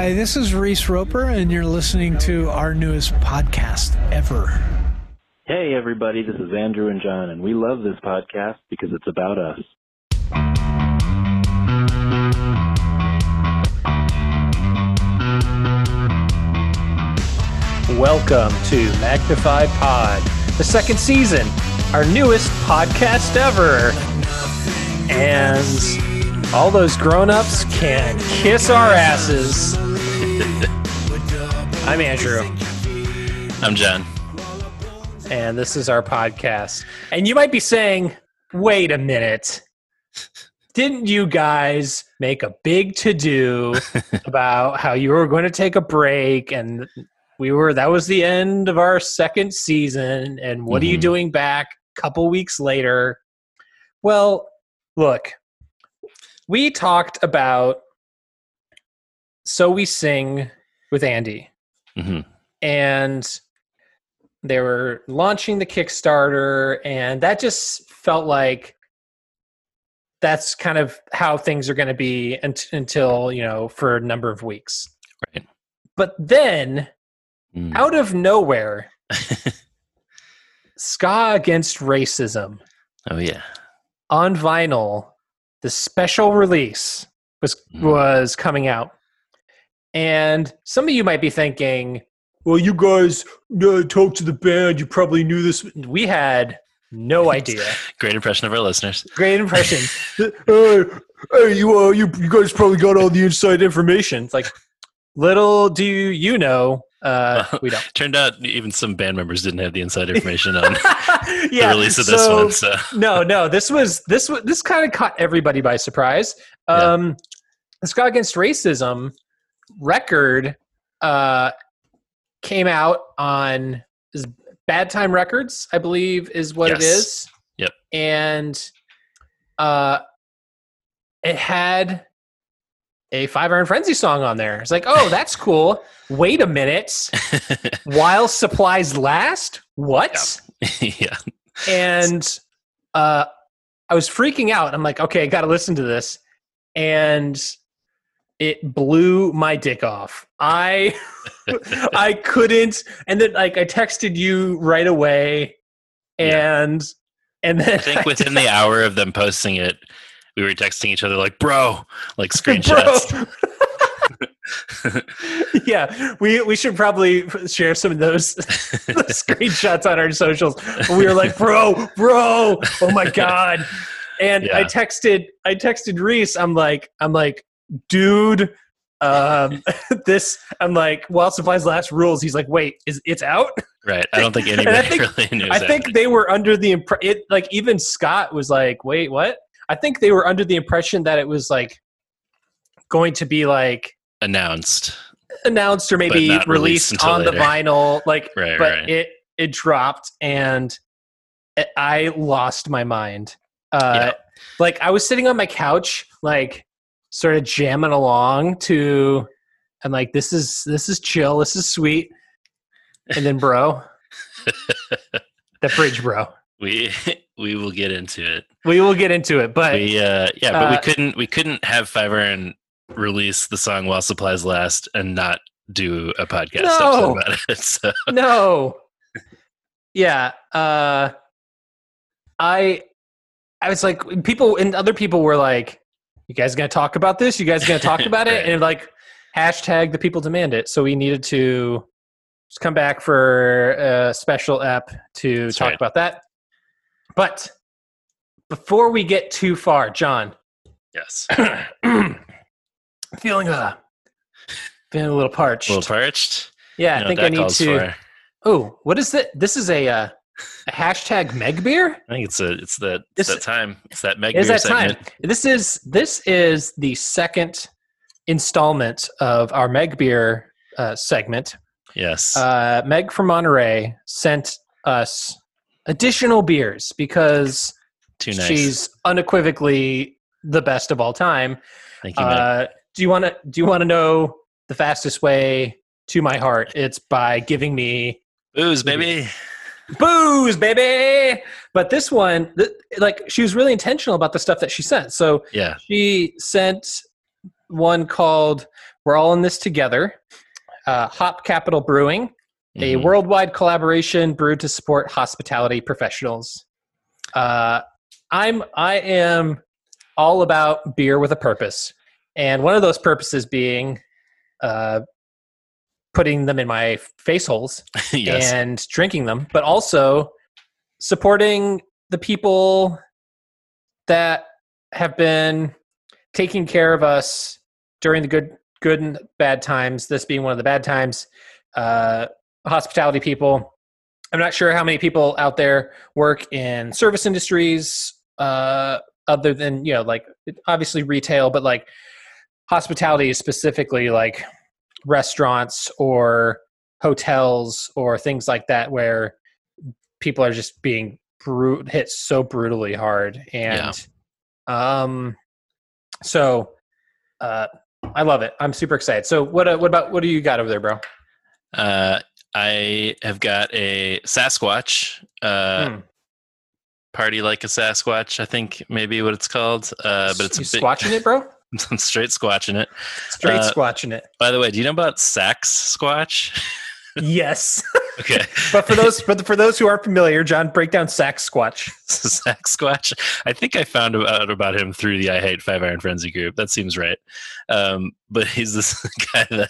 Hi, this is Reese Roper, and you're listening to our newest podcast ever. Hey, everybody, this is Andrew and John, and we love this podcast because it's about us. Welcome to Magnified Pod, the second season, our newest podcast ever. And all those grown ups can kiss our asses. I'm Andrew, I'm John. and this is our podcast. And you might be saying, wait a minute. Didn't you guys make a big to do about how you were going to take a break and we were that was the end of our second season and what are you Mhm. doing back a couple weeks later? Well, look. We talked about So We Sing with Andy hmm and they were launching the Kickstarter, and that just felt like that's kind of how things are going to be unt- until you know for a number of weeks. Right. But then, Mm. out of nowhere, ska against racism oh yeah. on vinyl, the special release was Mm. was coming out, and some of you might be thinking, "Well, you guys uh, talked to the band. You probably knew this." We had no idea. Great impression of our listeners. Great impression. hey, hey, you, uh, you, you guys probably got all the inside information. It's like, little do you know, uh, we don't. Turned out even some band members didn't have the inside information on yeah, the release of this one. So no, no, this was this was this kind of caught everybody by surprise. Yeah. Um, the Ska Against Racism record uh, came out on Bad Time Records, I believe, is what it Yes. is. Yep. And uh, it had a Five Iron Frenzy song on there. It's like, oh, that's cool. Wait a minute. While supplies last? What? yeah. and uh, I was freaking out. I'm like, okay, I got to listen to this, and it blew my dick off. I I couldn't, and then like I texted you right away, and and then I think within the hour of them posting it, we were texting each other like, "Bro," like screenshots. Yeah, we we should probably share some of those screenshots on our socials. We were like, "Bro, bro, oh my god!" And I texted I texted Reese. I'm like, I'm like, dude, um, this. I'm like, while supplies last rules. He's like, wait, is it's out? right. I don't think And I anybody think- really knew. I think they were under the impre- it like even Scott was like, "Wait, what?" I think they were under the impression that it was like going to be like announced. announced or maybe released, released on the vinyl like Right. but right. it it dropped and I lost my mind. Uh Yeah. like I was sitting on my couch like sort of jamming along to I'm like this is this is chill, this is sweet. And then bro, the bridge bro. we we will get into it. We will get into it, but we uh yeah but we uh, couldn't we couldn't have Five Iron release the song while supplies last and not do a podcast No. about it so no yeah uh i i was like people and other people were like you guys gonna talk about this? You guys gonna talk about it? And like hashtag the people demand it. So we needed to just come back for a special app to That's talk right. about that. But before we get too far john. Yes. Feeling uh feeling a little parched. A little parched? Yeah You i think i need to. Oh, what is that? This is a, uh, a hashtag Meg beer. I think it's a it's that This- it's that time it's that Meg Is beer that time? segment. This is this is the second installment of our Meg beer uh, segment. yes Uh, Meg from Monterey sent us additional beers because nice she's unequivocally the best of all time. thank you Meg. Uh, do you want to do you want to know the fastest way to my heart? It's by giving me booze baby booze, baby. But this one, th- like, she was really intentional about the stuff that she sent. So yeah she sent one called we're all in this together. Uh, Hop Capital Brewing, a Mhm. worldwide collaboration brewed to support hospitality professionals. Uh, I'm I am all about beer with a purpose, and one of those purposes being uh, putting them in my face holes yes. and drinking them, but also supporting the people that have been taking care of us during the good good and bad times this being one of the bad times uh, hospitality people i'm not sure how many people out there work in service industries uh, other than you know like obviously retail but like hospitality is specifically like restaurants or hotels or things like that where people are just being brut- hit so brutally hard and um so uh i love it i'm super excited so what uh, what about what do you got over there bro Uh, I have got a Sasquatch. Uh, Hmm. Party like a Sasquatch, I think maybe what it's called. Uh, but it's you a big, squatching it bro I'm straight squatching it. straight Uh, squatching it By the way, do you know about Sax Squatch? yes okay. but for those but for those who aren't familiar john break down Sax Squatch Sax Squatch. I think I found out about him through the I Hate Five Iron Frenzy group. That seems right. Um, but he's this guy that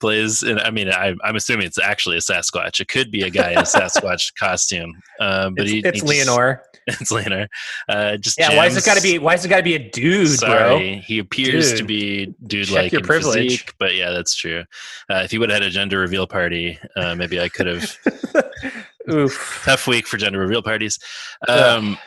plays, and I mean, I, I'm assuming it's actually a Sasquatch. It could be a guy in a Sasquatch costume. Um, but it's, he, it's he just- Leanor it's Leanor. Uh, just yeah why is it got to be why is it got to be a dude Sorry, he appears to be dude like your in privilege. physique, but yeah, that's true. Uh, if he would have had a gender reveal party, uh, maybe I could have bro oof tough week for gender reveal parties. Um,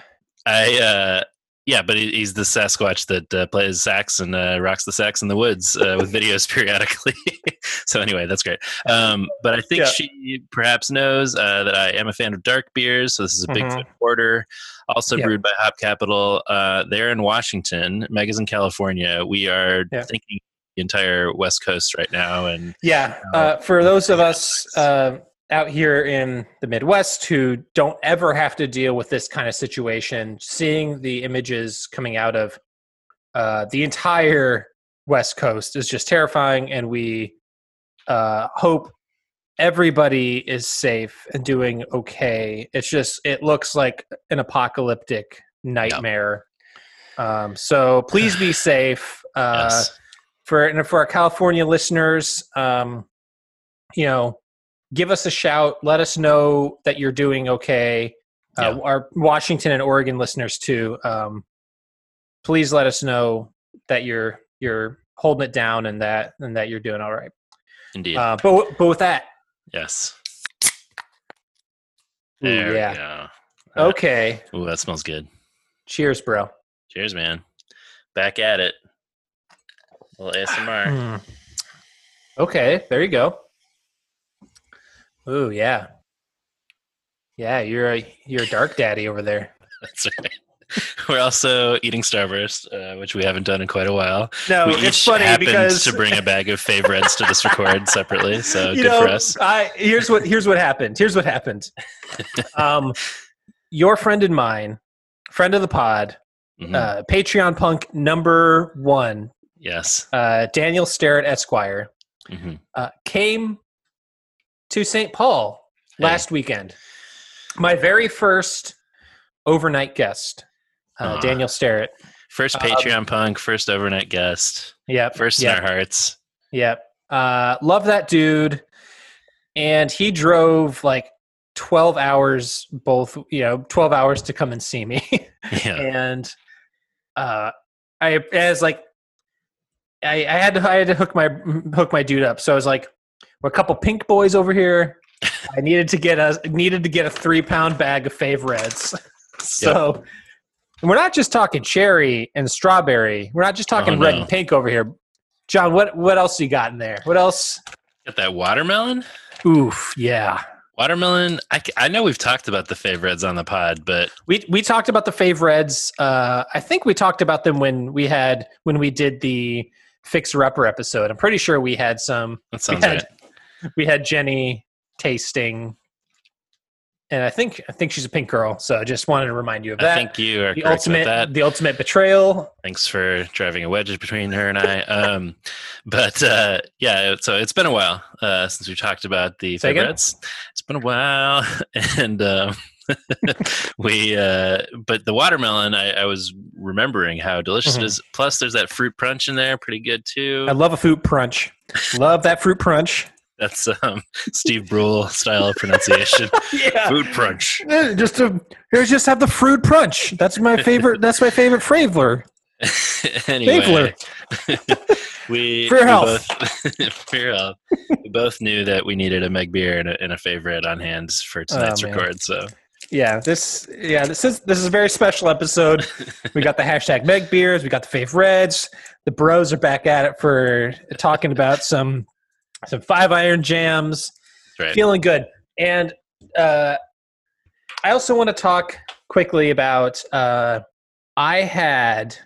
I uh, yeah, but he, he's the Sasquatch that uh, plays sax and uh, rocks the sax in the woods uh, with videos periodically. so anyway, that's great. Um, but I think Yeah. she perhaps knows uh, that I am a fan of dark beers. So this is a Mhm. Bigfoot Porter, also Yeah. brewed by Hop Capital. Uh, they're in Washington. Meg is in California. We are Yeah. thinking the entire West Coast right now, and Yeah, uh, for those of us uh, out here in the Midwest who don't ever have to deal with this kind of situation, seeing the images coming out of uh, the entire West Coast is just terrifying, and we uh, hope everybody is safe and doing okay. It's just it looks like an apocalyptic nightmare. Um, so please be safe. Uh, yes, for and for our California listeners, um, you know, give us a shout. Let us know that you're doing okay. Uh, Our Washington and Oregon listeners too. Um, please let us know that you're you're holding it down and that and that you're doing all right. indeed, Uh, but but with that, yes. ooh, There yeah, we go. Uh, okay. Ooh, that smells good. Cheers, bro. Cheers, man. Back at it. A little ASMR. Mm. Okay, there you go. Ooh, yeah, yeah. You're a you're a dark daddy over there. That's right. We're also eating Starburst, uh, which we haven't done in quite a while. No, we it's each funny happened because to bring a bag of favorites to this record separately, so you good know, for us. I here's what here's what happened. Here's what happened. um, your friend and mine, friend of the pod, Mhm. uh, Patreon punk number one, yes. uh, Daniel Starrett Esquire, hmm uh, came to St. Paul Hey. last weekend. My very first overnight guest, uh. Daniel Starrett. First Um, Patreon punk, first overnight guest, Yep. first yep. in our hearts. Yep. Uh, love that dude. And he drove like 12 hours, both, you know, 12 hours to come and see me. Yeah. and uh, I, as like, I, I had to, I had to hook my, hook my dude up. So I was like, we're a couple pink boys over here. I needed to get a, needed to get a three pound bag of Fave Reds. so we're not just talking cherry and strawberry. We're not just talking Oh, red no. and pink over here. John, what what else you got in there? What else? Got that watermelon? Oof, yeah. Watermelon, I, I know we've talked about the favorites on the pod, but We we talked about the Fave Reds. Uh, I think we talked about them when we had when we did the Fixer Upper episode. I'm pretty sure we had some. that We sounds had right. We had Jenny tasting and I think I think she's a pink girl. So I just wanted to remind you of I that. think you are the ultimate, that. the ultimate betrayal. Thanks for driving a wedge between her and I. Um, but uh, yeah, so it's been a while uh, since we talked about the Say again? It's been a while, and um, we. Uh, but the watermelon, I, I was remembering how delicious Mhm. it is. Plus, there's that fruit punch in there, pretty good too. I love a fruit crunch. love that fruit crunch. That's um, Steve Brule style of pronunciation. yeah. Fruit crunch. Eh, Just a here's just have the fruit punch. That's my favorite. that's my favorite flavor. anyway, we For we health. both, for health. We both knew that we needed a Meg beer and a, and a favorite on hand for tonight's Oh, record. So Yeah, this yeah this is this is a very special episode. we got the hashtag Meg beers. We got the Fave Reds. The bros are back at it for talking about some some five iron jams. right. feeling good. And uh, I also want to talk quickly about uh, I had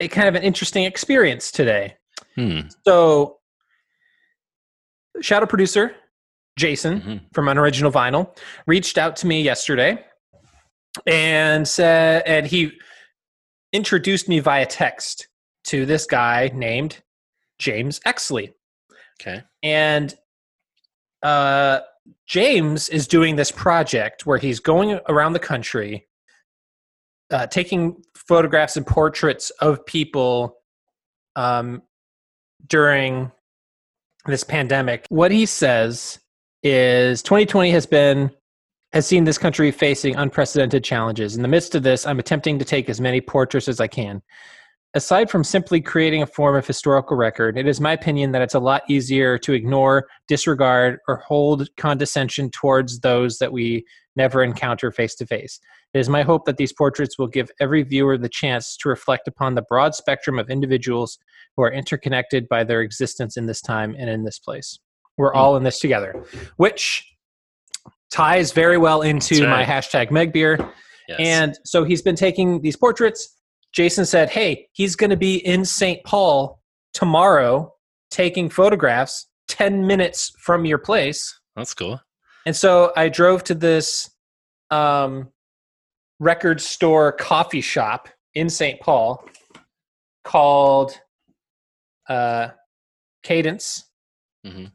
a kind of an interesting experience today. Hmm. So, shadow producer Jason Mhm. from Unoriginal Vinyl reached out to me yesterday and said, and he introduced me via text to this guy named James Exley Okay. and uh, James is doing this project where he's going around the country, uh, taking photographs and portraits of people um, during this pandemic. What he says is 2020 has been has seen this country facing unprecedented challenges. In the midst of this, I'm attempting to take as many portraits as I can. Aside from simply creating a form of historical record, it is my opinion that it's a lot easier to ignore, disregard, or hold condescension towards those that we never encounter face to face. It is my hope that these portraits will give every viewer the chance to reflect upon the broad spectrum of individuals who are interconnected by their existence in this time and in this place. We're all in this together, which ties very well into That's my hashtag Megbeer. Yes. And so he's been taking these portraits. Jason said, Hey, he's going to be in St. Paul tomorrow taking photographs 10 minutes from your place. that's cool. And so I drove to this um, record store coffee shop in St. Paul called uh, Cadence. Mhm.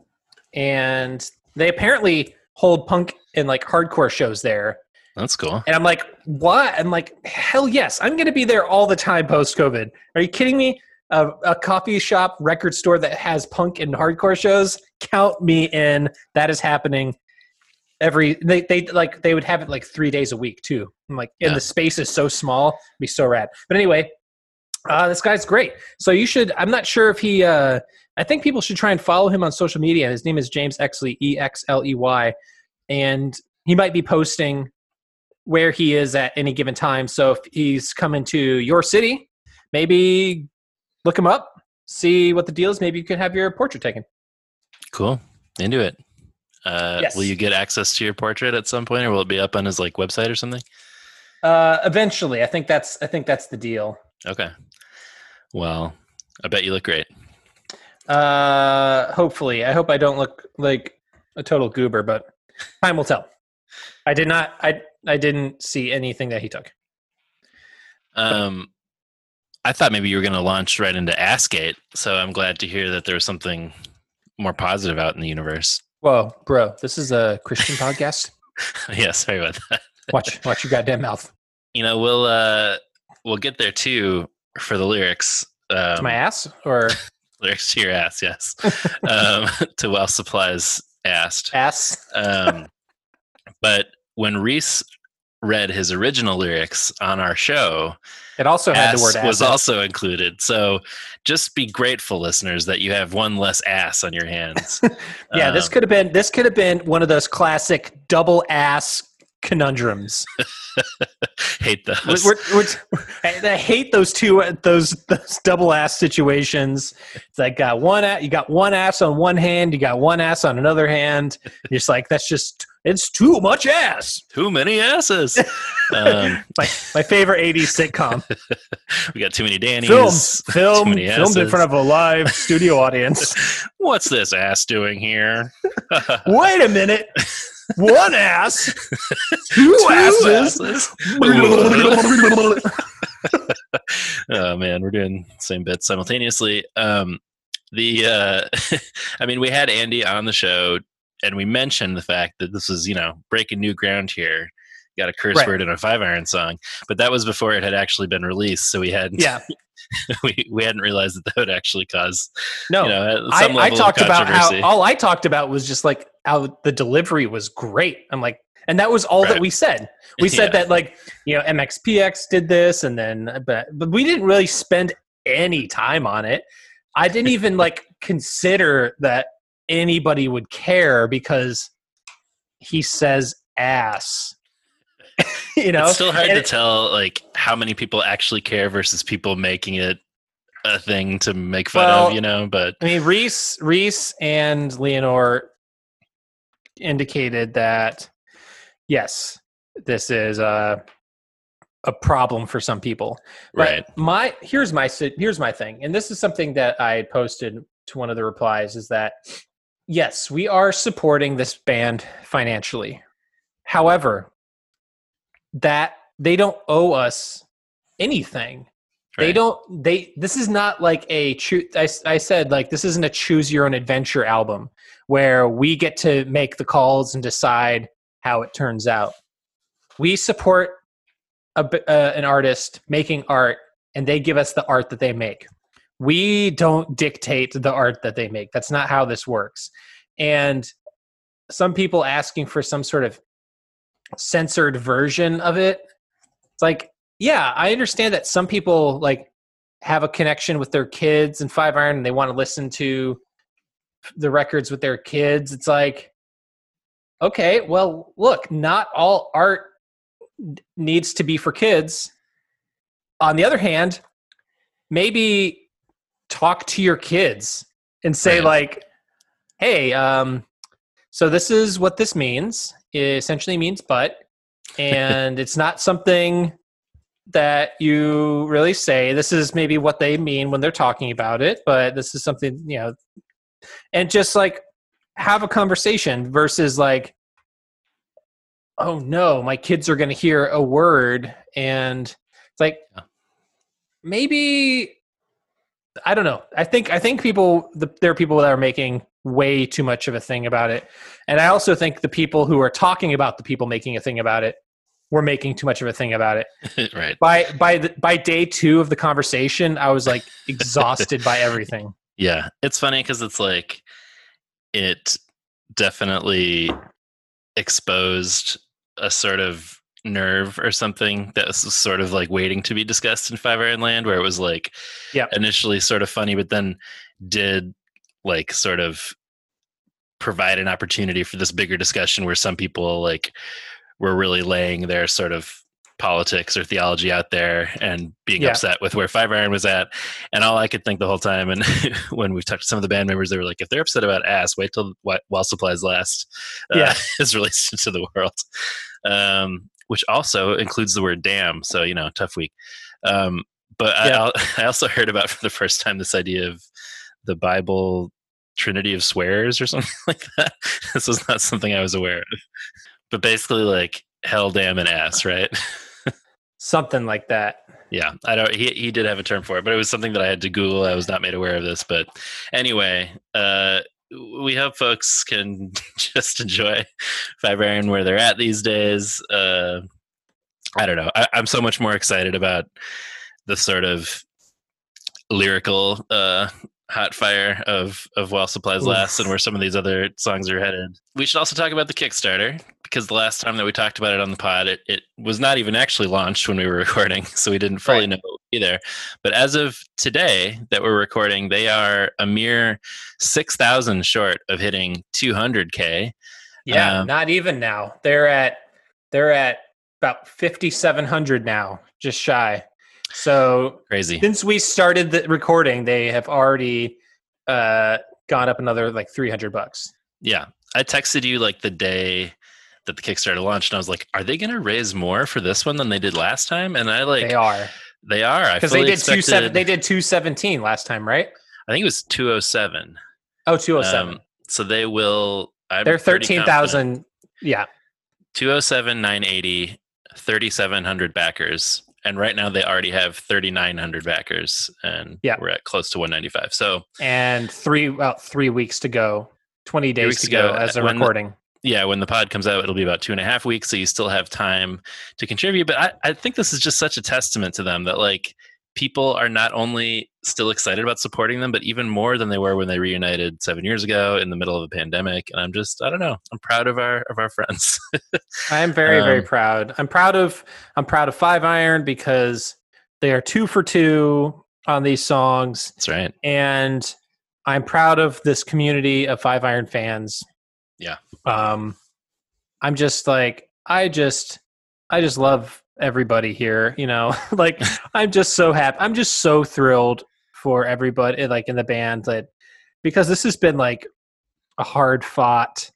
And they apparently hold punk and like hardcore shows there. That's cool. And I'm like, what? I'm like, hell yes, I'm going to be there all the time post COVID. Are you kidding me? A, a coffee shop record store that has punk and hardcore shows, count me in. That is happening every. They they like they would have it like three days a week too. I'm like, and the space is so small, it'd be so rad. But anyway, uh, this guy's great. So you should. I'm not sure if he. Uh, I think people should try and follow him on social media. His name is James Exley, E X L E Y, and he might be posting where he is at any given time. So if he's coming to your city, maybe look him up, see what the deal is. Maybe you can have your portrait taken. Cool. Into it. Uh, Yes. Will you get access to your portrait at some point, or will it be up on his like website or something? Uh, eventually, I think that's I think that's the deal. Okay. Well, I bet you look great. Uh, hopefully, I hope I don't look like a total goober, but time will tell. I did not. I I didn't see anything that he took. Um, I thought maybe you were going to launch right into Askate, so I'm glad to hear that there was something more positive out in the universe. Whoa, bro! This is a Christian podcast. yeah, sorry about that. Watch, watch your goddamn mouth. You know, we'll uh, we'll get there too for the lyrics. Um, To my ass, or lyrics to your ass, yes. um, to Well Supplies asked. ass? Um, but when Reese read his original lyrics on our show, It also had the word ass. was also included. So just be grateful, listeners, that you have one less ass on your hands. Yeah, this Um, could have been this could have been one of those classic double ass conundrums. hate We're, those. we're, we're, I I hate those two those those double ass situations. It's like got one you got one ass on one hand, you got one ass on another hand. You're just like that's just it's too much ass. Too many asses. um, My my favorite '80s sitcom. we got too many Dannies. Film, film, filmed in front of a live studio audience. What's this ass doing here? Wait a minute. One ass, two asses. oh man, we're doing the same bits simultaneously. Um, the uh, I mean, we had Andy on the show, and we mentioned the fact that this was you know breaking new ground here. Got a curse Right. word in a five iron song, but that was before it had actually been released, so we hadn't Yeah, we, we hadn't realized that that would actually cause no. you know uh, I, some I level talked about how all I talked about was just like how the delivery was great. I'm like, and that was all that we said. We said Yeah. that like you know MXPX did this, and then but but we didn't really spend any time on it. I didn't even like consider that anybody would care because he says ass. you know, it's still hard And to tell like how many people actually care versus people making it a thing to make fun Well, of, you know. But I mean, Reese, Reese, and Leanor indicated that yes, this is a a problem for some people. But right, my here's my here's my thing, and this is something that I posted to one of the replies is that yes, we are supporting this band financially. However, that they don't owe us anything. They don't they this is not like a true I said like this isn't a choose your own adventure album where we get to make the calls and decide how it turns out. We support a, uh, an artist making art and they give us the art that they make we don't dictate the art that they make. That's not how this works. And some people asking for some sort of censored version of it it's like yeah i understand that some people like have a connection with their kids and five iron and they want to listen to the records with their kids. It's like okay well look not all art needs to be for kids. On the other hand maybe talk to your kids and say Right. like hey um so this is what this means. It essentially means but, and it's not something that you really say. This is maybe what they mean when they're talking about it but this is something you know and just like have a conversation versus like oh no my kids are going to hear a word and it's like maybe i don't know i think i think people the, there are people that are making way too much of a thing about it and i also think the people who are talking about the people making a thing about it were making too much of a thing about it right. by by the, by day two of the conversation, I was like exhausted by everything. Yeah, it's funny because it's like it definitely exposed a sort of nerve or something that was sort of like waiting to be discussed in Five Iron Land, where it was like Yep. initially sort of funny, but then did like sort of provide an opportunity for this bigger discussion where some people like were really laying their sort of politics or theology out there and being Yeah. upset with where Five Iron was at. And all I could think the whole time, and when we've talked to some of the band members, they were like, if they're upset about ass, wait till While Supplies Last uh, Yeah. is released into the world. Um, which also includes the word damn. So, you know, tough week. Um, but I, Yeah. al- I also heard about for the first time this idea of the Bible Trinity of swears or something like that. This was not something I was aware of. But basically, like hell, damn, and ass, right? Something like that. Yeah, I don't. He he did have a term for it, but it was something that I had to Google. I was not made aware of this, but anyway, uh, we hope folks can just enjoy Iron where they're at these days. Uh, I don't know. I, I'm so much more excited about the sort of lyrical uh, hot fire of of While Supplies Last and where some of these other songs are headed. We should also talk about the Kickstarter because the last time that we talked about it on the pod, it, it was not even actually launched when we were recording, so we didn't fully Right. know either. But as of today that we're recording, they are a mere six thousand short of hitting two hundred k. Yeah, Um, not even now. They're at they're at about fifty seven hundred now, just shy. So Crazy. since we started the recording, they have already uh, gone up another like three hundred bucks. Yeah, I texted you like the day that the Kickstarter launched, and I was like, "Are they going to raise more for this one than they did last time?" And I like they are they are. Because they did two seven. expected- They did two seventeen last time, right? I think it was two oh seven. Oh, 207. So they will. I'm They're thirteen confident- Yeah. 207 980 3700 backers and right now they already have 3900 backers and Yeah. we're at close to 195 so And three about three weeks to go. Twenty days weeks to go go. Uh, as a When the- recording. yeah when the pod comes out it'll be about two and a half weeks so you still have time to contribute but i, I think this is just such a testament to them that like people are not only still excited about supporting them but even more than they were when they reunited seven years ago in the middle of a pandemic and i'm just i don't know i'm proud of our of our friends I am very, very Um, proud. I'm proud of I'm proud of Five Iron because they are two for two on these songs. that's right and I'm proud of this community of Five Iron fans. Yeah. Um, I'm just like I just I just love everybody here. You know, like I'm just so happy. I'm just so thrilled for everybody, like in the band, that because this has been like a hard fought,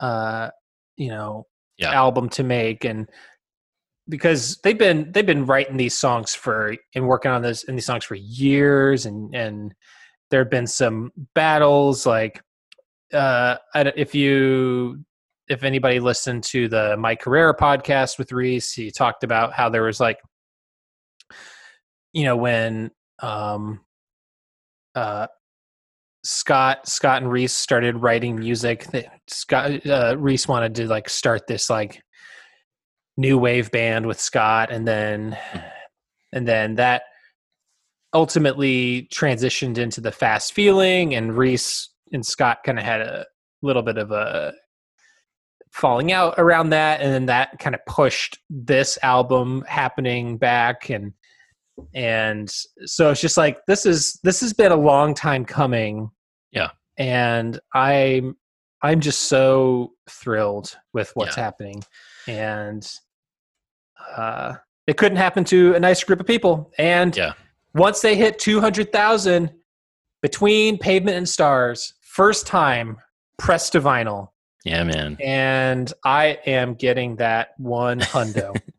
uh, you know, Yeah. album to make and because they've been they've been writing these songs for and working on this in these songs for years and and there have been some battles like uh I don't- if you if anybody listened to the Mike Herrera podcast with Reese he talked about how there was like you know when um uh Scott Scott and Reese started writing music that Scott uh, Reese wanted to like start this like new wave band with Scott and then and then that ultimately transitioned into the fast feeling and Reese and Scott kind of had a little bit of a falling out around that and then that kind of pushed this album happening back and and so it's just like this is this has been a long time coming Yeah. and i'm i'm just so thrilled with what's Yeah. happening and uh it couldn't happen to a nice group of people and Yeah. once they hit 200000 between pavement and stars first time pressed to vinyl yeah man and i am getting that one hundo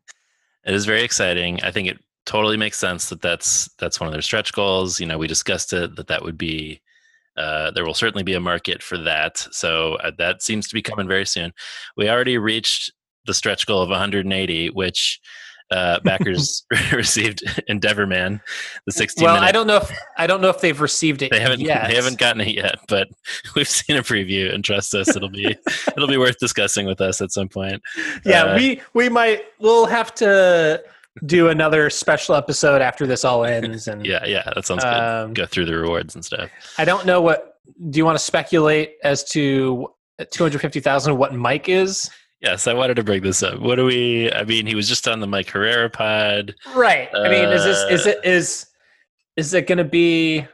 It is very exciting. I think it totally makes sense that that's that's one of their stretch goals. You know, we discussed it that that would be uh, there will certainly be a market for that. So uh, that seems to be coming very soon. We already reached the stretch goal of 180, which uh, backers received Endeavor Man, the 16 well minute. i don't know if i don't know if they've received it they haven't yet they haven't gotten it yet, but we've seen a preview and trust us, it'll be it'll be worth discussing with us at some point. yeah Uh, we we might we'll have to do another special episode after this all ends and Yeah, yeah, that sounds good. um, Go through the rewards and stuff. i don't know what do you want to speculate as to 250000 what mike is Yes, I wanted to bring this up. What do we? I mean, he was just on the Mike Herrera pod. right i mean is this is Uh, it is is it going to be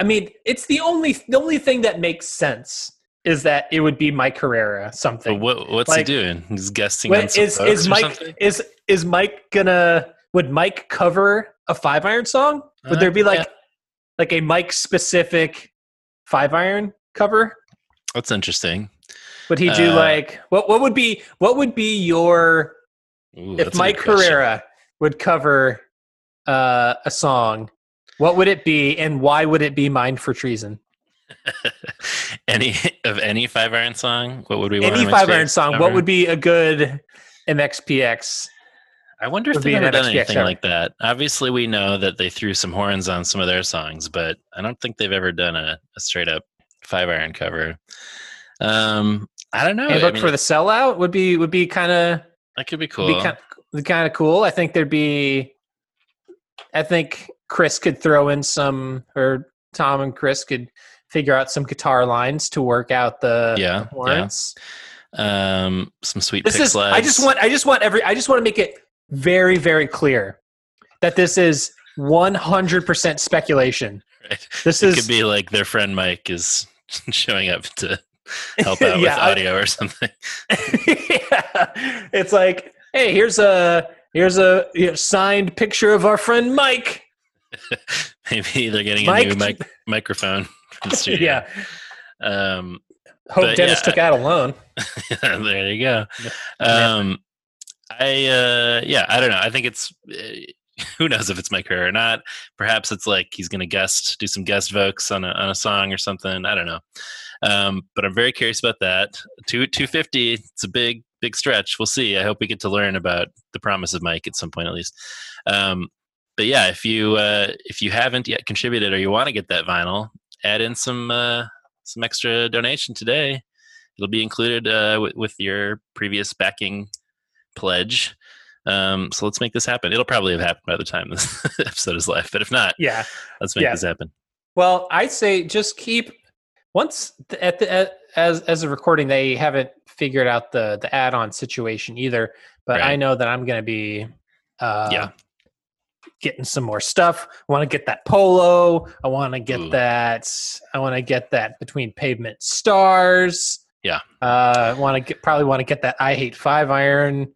i mean it's the only the only thing that makes sense is that it would be mike herrera But something what, what's Like- he doing? He's guesting Wait, on some is is Mike something? is is Mike gonna would Mike cover a five iron song? Would Uh, there be like yeah. like a Mike specific five iron cover? That's interesting. Would he do Uh, like what what would be what would be your Ooh, if Mike. Herrera would cover uh, a song? What would it be, and why would it be "Mind for Treason"? any of any five iron song, what would we want? Any five iron song, what would be a good MXPX? I wonder if they've ever done MXPX anything cover? like that. Obviously, we know that they threw some horns on some of their songs, but I don't think they've ever done a, a straight up five iron cover. Um, I don't know. I Handbook mean, for the sellout would be would be kind of that could be cool. be kind of, cool. I think there'd be. I think Chris could throw in some, or Tom and Chris could figure out some guitar lines to work out the Yeah, horns. um, some sweet This is. I just want. I just want every. I just want to make it very, very clear that this is one hundred percent speculation. Right. This It is could be like their friend Mike is showing up to help out with Yeah, I- audio or something. yeah. It's like, hey, here's a here's a you know, signed picture of our friend Mike. Maybe they're getting Mike- a new mic- microphone from the studio. yeah. Um, Hope Dennis yeah. took out a loan. there you go. Um, I uh, yeah, I don't know. I think it's uh, who knows if it's Mike Herrera or not. Perhaps it's like he's going to guest, do some guest vocals on a on a song or something. I don't know. Um, but I'm very curious about that. Two two fifty. It's a big big stretch. We'll see. I hope we get to learn about the promise of Mike at some point at least. Um, but yeah, if you uh, if you haven't yet contributed or you want to get that vinyl, add in some uh, some extra donation today. It'll be included uh, with, with your previous backing pledge. Um, so let's make this happen. It'll probably have happened by the time this episode is live, but if not, Yeah. let's make Yeah. this happen. Well, I'd say just keep once th- at the at, as as a recording they haven't figured out the the add-on situation either. But I know that I'm going to be uh, Yeah. getting some more stuff. I want to get that polo. I want to get Ooh. that. I want to get that between pavement stars. Yeah. Uh, I want to get probably want to get that I hate five iron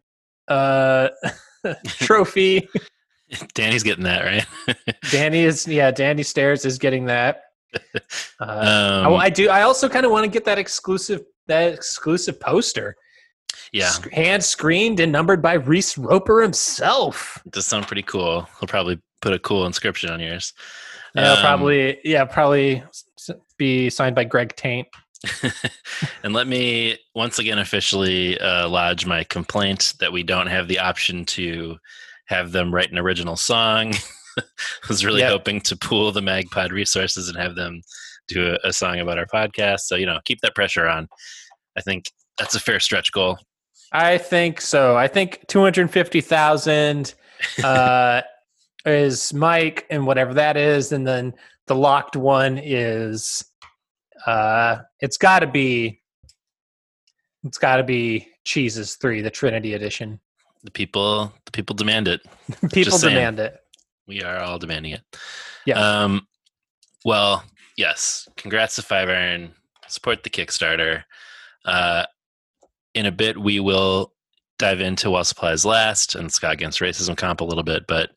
uh trophy. Danny's getting that right. Danny is yeah. Danny Stairs is getting that. Uh, um, I, I do. I also kind of want to get that exclusive that exclusive poster. yeah, Sc- hand screened and numbered by Reese Roper himself. it does sound pretty cool. He'll probably put a cool inscription on yours. Yeah, Um, probably. Yeah, probably be signed by Greg Taint. and let me once again officially uh, lodge my complaint that we don't have the option to have them write an original song. I was really Yep. hoping to pool the Magpod resources and have them do a, a song about our podcast. So, you know, keep that pressure on. I think that's a fair stretch goal. I think so. I think two hundred fifty thousand uh, is Mike, and whatever that is, and then the locked one is. Uh, it's got to be. It's got to be Cheeses Three, the Trinity Edition. The people, the people demand it. People demand it. We are all demanding it. Yeah. Um, well, yes. Congrats to Five Iron. Support the Kickstarter. Uh, in a bit, we will dive into While Supplies Last and Ska Against Racism comp a little bit. But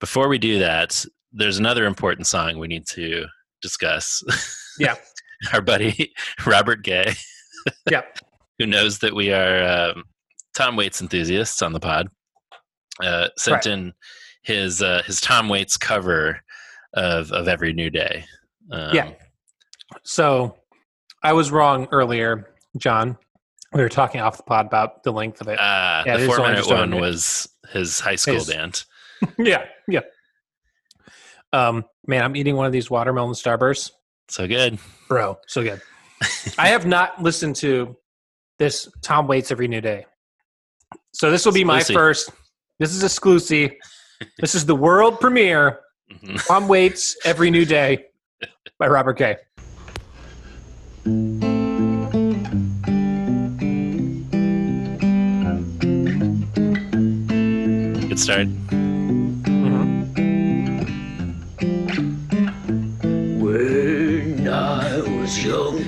before we do that, there's another important song we need to discuss. Yeah. Our buddy Robert Gay, Yeah. who knows that we are um, Tom Waits enthusiasts on the pod, uh, sent Right. in his uh, his Tom Waits cover of of Every New Day. Um, Yeah. So I was wrong earlier, John. We were talking off the pod about the length of it. Uh, Yeah, the four minute just over a one minute. was his high school His- band. yeah, yeah. Um, man, I'm eating one of these watermelon starbursts. So good. Bro, so good. I have not listened to this Tom Waits every new day. So this will be my first. This is exclusive. This is the world premiere. Mhm. Tom Waits every new day by Robert Gay. Good start. When I was young,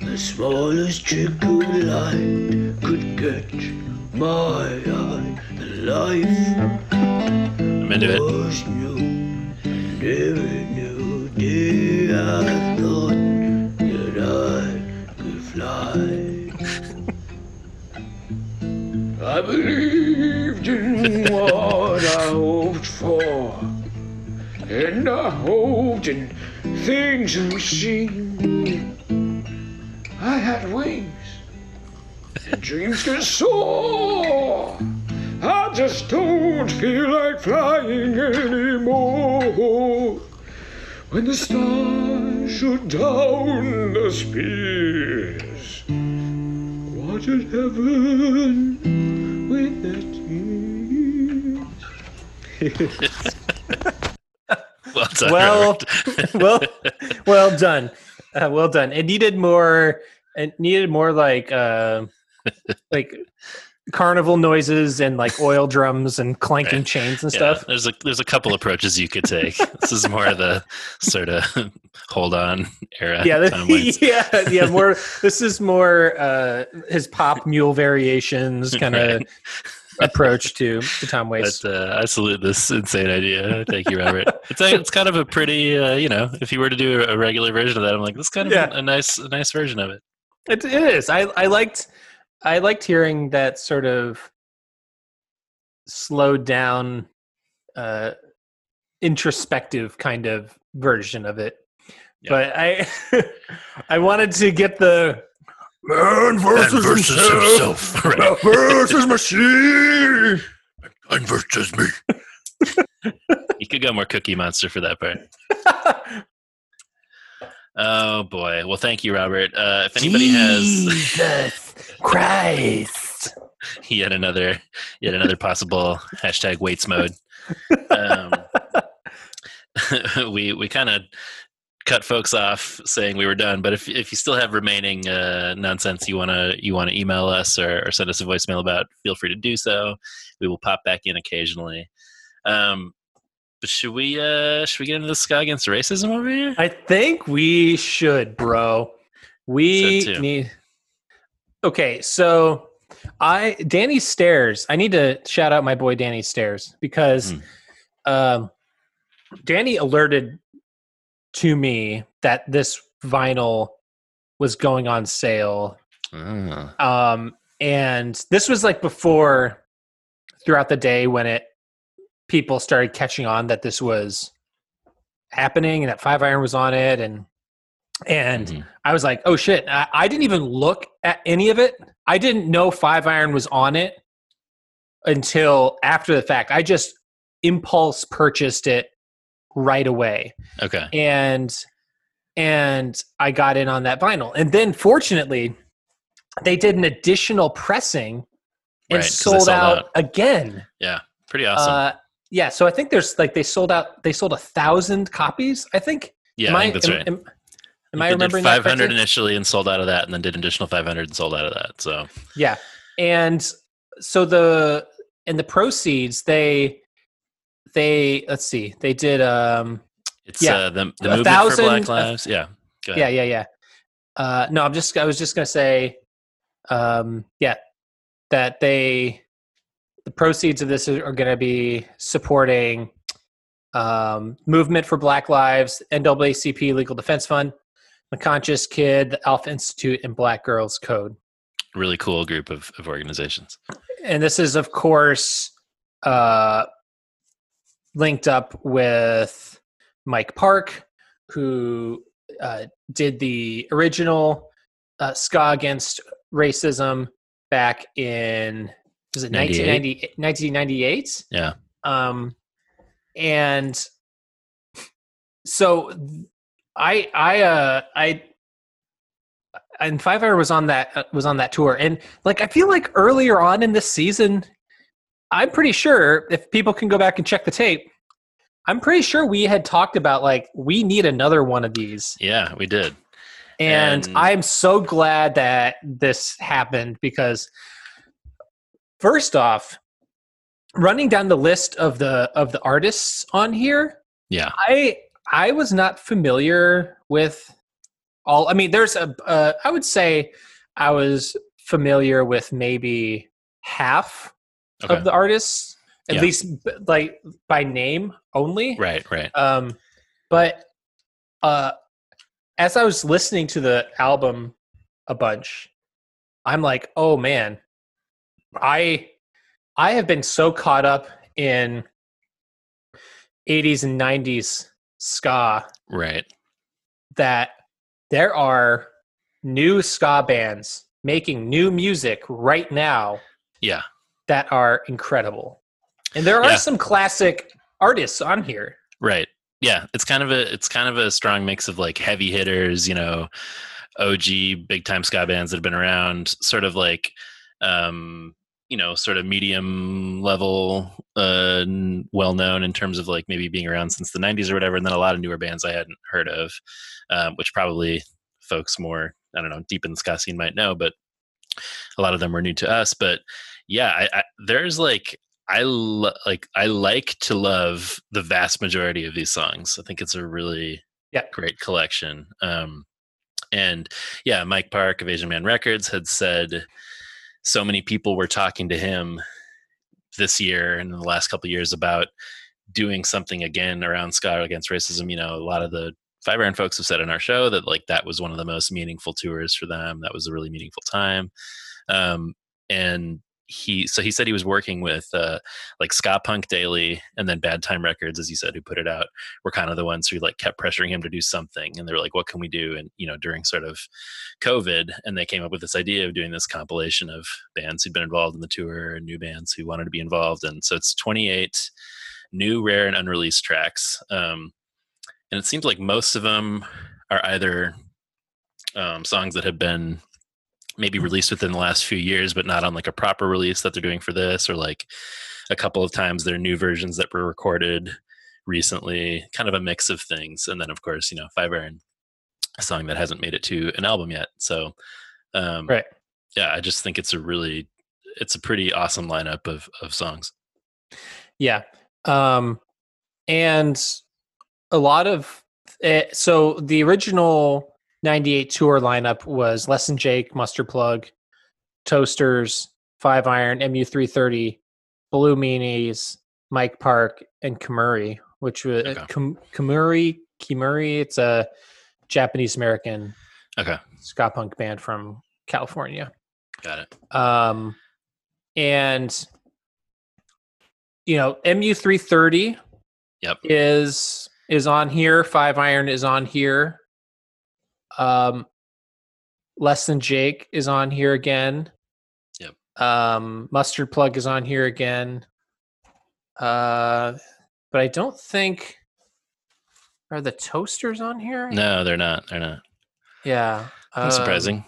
the smallest trick of light could catch my eye. The life I'm into it. I I. I believed in what I hoped for, and I hoped in things unseen. I had wings, and dreams could soar. I just don't feel like flying anymore. When the stars shoot down the spears, what in heaven with the tears? Well done. Well, well, well done. Uh, well done. It needed more. It needed more like uh, like carnival noises and like oil drums and clanking Right. chains and Yeah, stuff. there's a there's a couple approaches you could take. this is more of the sort of hold on era. Yeah, Waits. yeah, yeah. More. This is more uh, his pop mule variations kind of Right. approach to to Tom Waits. But uh, I salute this insane idea. Thank you, Robert. It's a, it's kind of a pretty, uh, you know, if you were to do a regular version of that, I'm like, this is kind of Yeah. a, a nice, a nice version of it. It, it is. I I liked I liked hearing that sort of slowed down, uh, introspective kind of version of it Yeah. But I I wanted to get the man versus, Man versus himself. Right. versus machine. Man versus me. you could go more Cookie Monster for that part. Oh boy. Well, thank you, Robert. Uh, if anybody has Jesus Christ. yet another yet another possible hashtag weights mode, um, we we kind of cut folks off saying we were done. But if if you still have remaining uh, nonsense you wanna you wanna email us or, or send us a voicemail about, feel free to do so. We will pop back in occasionally. Um, but should we uh should we get into the ska against racism over here? I think we should, bro. We So need. Okay, so I Danny Stairs. I need to shout out my boy Danny Stairs because Hmm. um, Danny alerted to me that this vinyl was going on sale Ah, um and this was like before throughout the day when it people started catching on that this was happening and that five iron was on it and and Mhm. i was like oh shit I, I didn't even look at any of it i didn't know five iron was on it until after the fact i just impulse purchased it right away okay. and and I got in on that vinyl. And then fortunately, they did an additional pressing and Right, sold, sold out, out. again. Yeah. Pretty awesome. Uh, yeah, so I think there's like they sold out. They sold a thousand copies. I think. yeah, Am I think that's am, right. Am, am I They did remembering that 500 initially and sold out of that, and then did additional 500 and sold out of that. So Yeah, and so the and the proceeds they they let's see they did um it's Yeah. uh, the, the movement thousand- for Black Lives. yeah. Yeah yeah yeah uh no i'm just i was just gonna say um yeah that they the proceeds of this are going to be supporting um movement for black lives naacp legal defense fund the conscious kid the alpha institute and black girls code Really cool group of, of organizations. and this is of course uh linked up with mike park who uh, did the original uh, ska against racism back in was it 98? 1990, 1998 Yeah. um and so i i uh i and Five Iron was on that uh, was on that tour and like i feel like earlier on in this season i'm pretty sure if people can go back and check the tape i'm pretty sure we had talked about like we need another one of these Yeah, we did. and, And- i'm so glad that this happened because first off running down the list of the of the artists on here Yeah. i i was not familiar with all i mean there's a uh, i would say i was familiar with maybe half Okay. of the artists at Yeah. least b- like by name only Right, right. um, but uh, as I was listening to the album a bunch, I'm like, oh man, I I have been so caught up in 80s and 90s ska Right. that there are new ska bands making new music right now Yeah. that are incredible. And there are Yeah. some classic artists on here. Right. Yeah. It's kind of a it's kind of a strong mix of like heavy hitters, you know, OG big time ska bands that have been around, sort of like um, you know, sort of medium level, uh, well known in terms of like maybe being around since the '90s or whatever, and then a lot of newer bands I hadn't heard of, um, which probably folks more I don't know deep in the ska scene might know, but a lot of them were new to us. But yeah, I, I, there's like I lo- like I like to love the vast majority of these songs. I think it's a really Yeah. great collection. Um, and yeah, Mike Park of Asian Man Records had said so many people were talking to him this year and in the last couple years about doing something again around Ska against racism. You know, a lot of the Five Iron folks have said in our show that like that was one of the most meaningful tours for them. That was a really meaningful time. Um, and he so he said he was working with uh, like ska punk daily and then bad time records as you said who put it out were kind of the ones who like kept pressuring him to do something. And they were like what can we do? And you know during sort of covid and they came up with this idea of doing this compilation of bands who'd been involved in the tour and new bands who wanted to be involved. And so it's 28 new rare and unreleased tracks um, and it seems like most of them are either um, songs that have been maybe released within the last few years, but not on like a proper release that they're doing for this, or like a couple of times there are new versions that were recorded recently, kind of a mix of things. And then, of course, you know, Five Iron, a song that hasn't made it to an album yet. So, um, Right. yeah, I just think it's a really, it's a pretty awesome lineup of of songs. Yeah. Um, and a lot of eh, so the original 98 tour lineup was Less Than Jake, Mustard Plug, Toasters, Five Iron, MU330, Blue Meanies, Mike Park, and Kimuri, which was Okay. Kam- Kamuri, Kimuri. It's a Japanese American Okay, ska punk band from California. got it. Um, and you know, MU three thirty. Yep. Is is on here. Five iron is on here. Um, less than Jake is on here again. Yep. Um, mustard plug is on here again. Uh, but I don't think are the toasters on here. No, they're not. They're not. Yeah. That's um, surprising.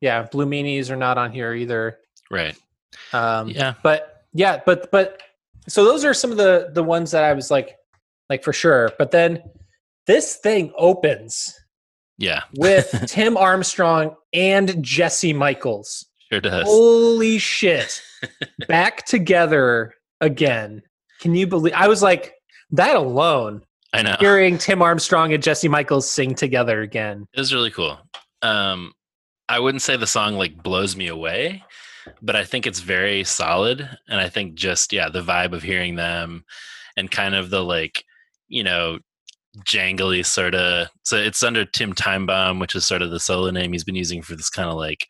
Yeah, blue meanies are not on here either. Right. Um, Yeah. but yeah, but but so those are some of the the ones that I was like, like for sure. But then this thing opens Yeah. with Tim Armstrong and Jesse Michaels. Sure does. Holy shit! Back together again. Can you believe? I was like that alone. I know. Hearing Tim Armstrong and Jesse Michaels sing together again. It was really cool. Um, I wouldn't say the song like blows me away, but I think it's very solid. And I think just yeah, the vibe of hearing them and kind of the like, you know, jangly sort of. So it's under Tim Timebomb, which is sort of the solo name he's been using for this kind of like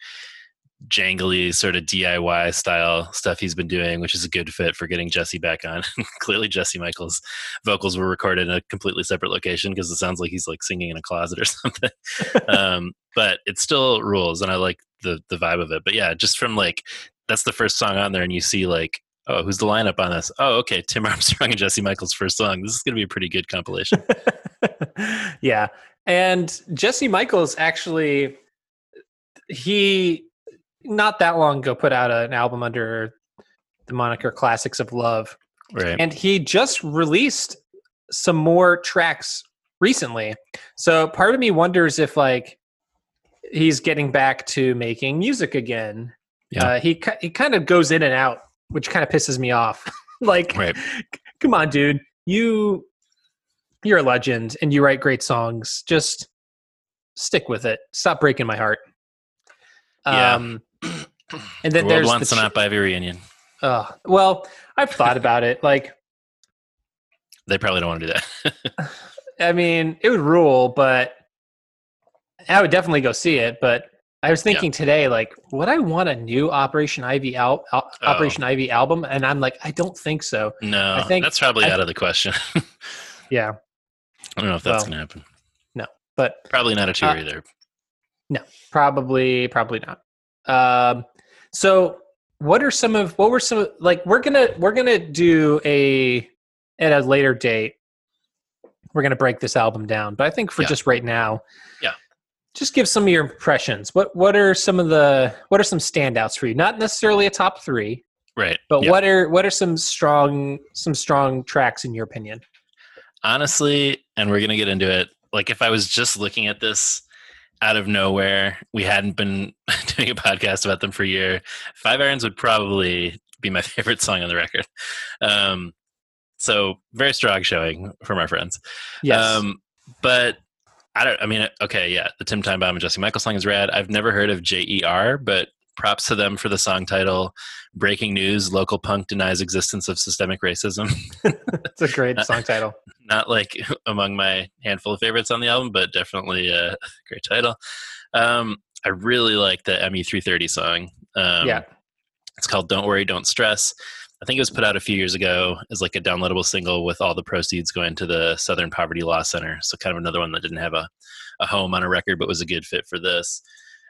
jangly sort of DIY style stuff he's been doing, which is a good fit for getting Jesse back on. Clearly, Jesse Michaels' vocals were recorded in a completely separate location because it sounds like he's like singing in a closet or something. um, but it still rules, and I like the the vibe of it. But yeah, just from like that's the first song on there, and you see like. Oh, who's the lineup on this? Oh, okay. Tim Armstrong and Jesse Michaels' first song. This is going to be a pretty good compilation. yeah. And Jesse Michaels actually he not that long ago put out an album under the moniker Classics of Love. right. And he just released some more tracks recently. So part of me wonders if like he's getting back to making music again. Yeah. Uh, he he kind of goes in and out, which kind of pisses me off. like Right. come on, dude. You you're a legend and you write great songs. Just stick with it. Stop breaking my heart. Yeah. Um and then World there's wants the an ch- Aunt Ivy reunion. uh, well, I've thought about it. Like, They probably don't want to do that. I mean, it would rule, but I would definitely go see it. But I was thinking today, like, would I want a new Operation Ivy al- al- Oh. Operation Ivy album? And I'm like, I don't think so. no, I think- that's probably I- out of the question. Yeah, I don't know if that's Well, going to happen. No, but Probably not a tour Uh, either. No, probably, probably not. Um, so, what are some of what were some like we're gonna we're gonna do a at a later date. We're gonna break this album down, but I think for Yeah. just right now, Yeah. Just give some of your impressions. What what are some of the what are some standouts for you? Not necessarily a top three, Right. but Yeah. what are what are some strong some strong tracks in your opinion? honestly, and we're gonna get into it. Like if I was just looking at this out of nowhere, we hadn't been doing a podcast about them for a year. Five Irons would probably be my favorite song on the record. Um, so very strong showing from our friends. Yes, Um, but I don't. I mean, okay, yeah, the Tim Time Bomb and Jesse Michael song is rad. I've never heard of J.E.R., but props to them for the song title. Breaking news: Local punk denies existence of systemic racism. it's a great song title. Not like among my handful of favorites on the album, but definitely a great title. Um, I really like the MU330 song. Um, yeah, It's called "Don't Worry, Don't Stress." I think it was put out a few years ago as like a downloadable single with all the proceeds going to the Southern Poverty Law Center. So kind of another one that didn't have a, a home on a record, but was a good fit for this.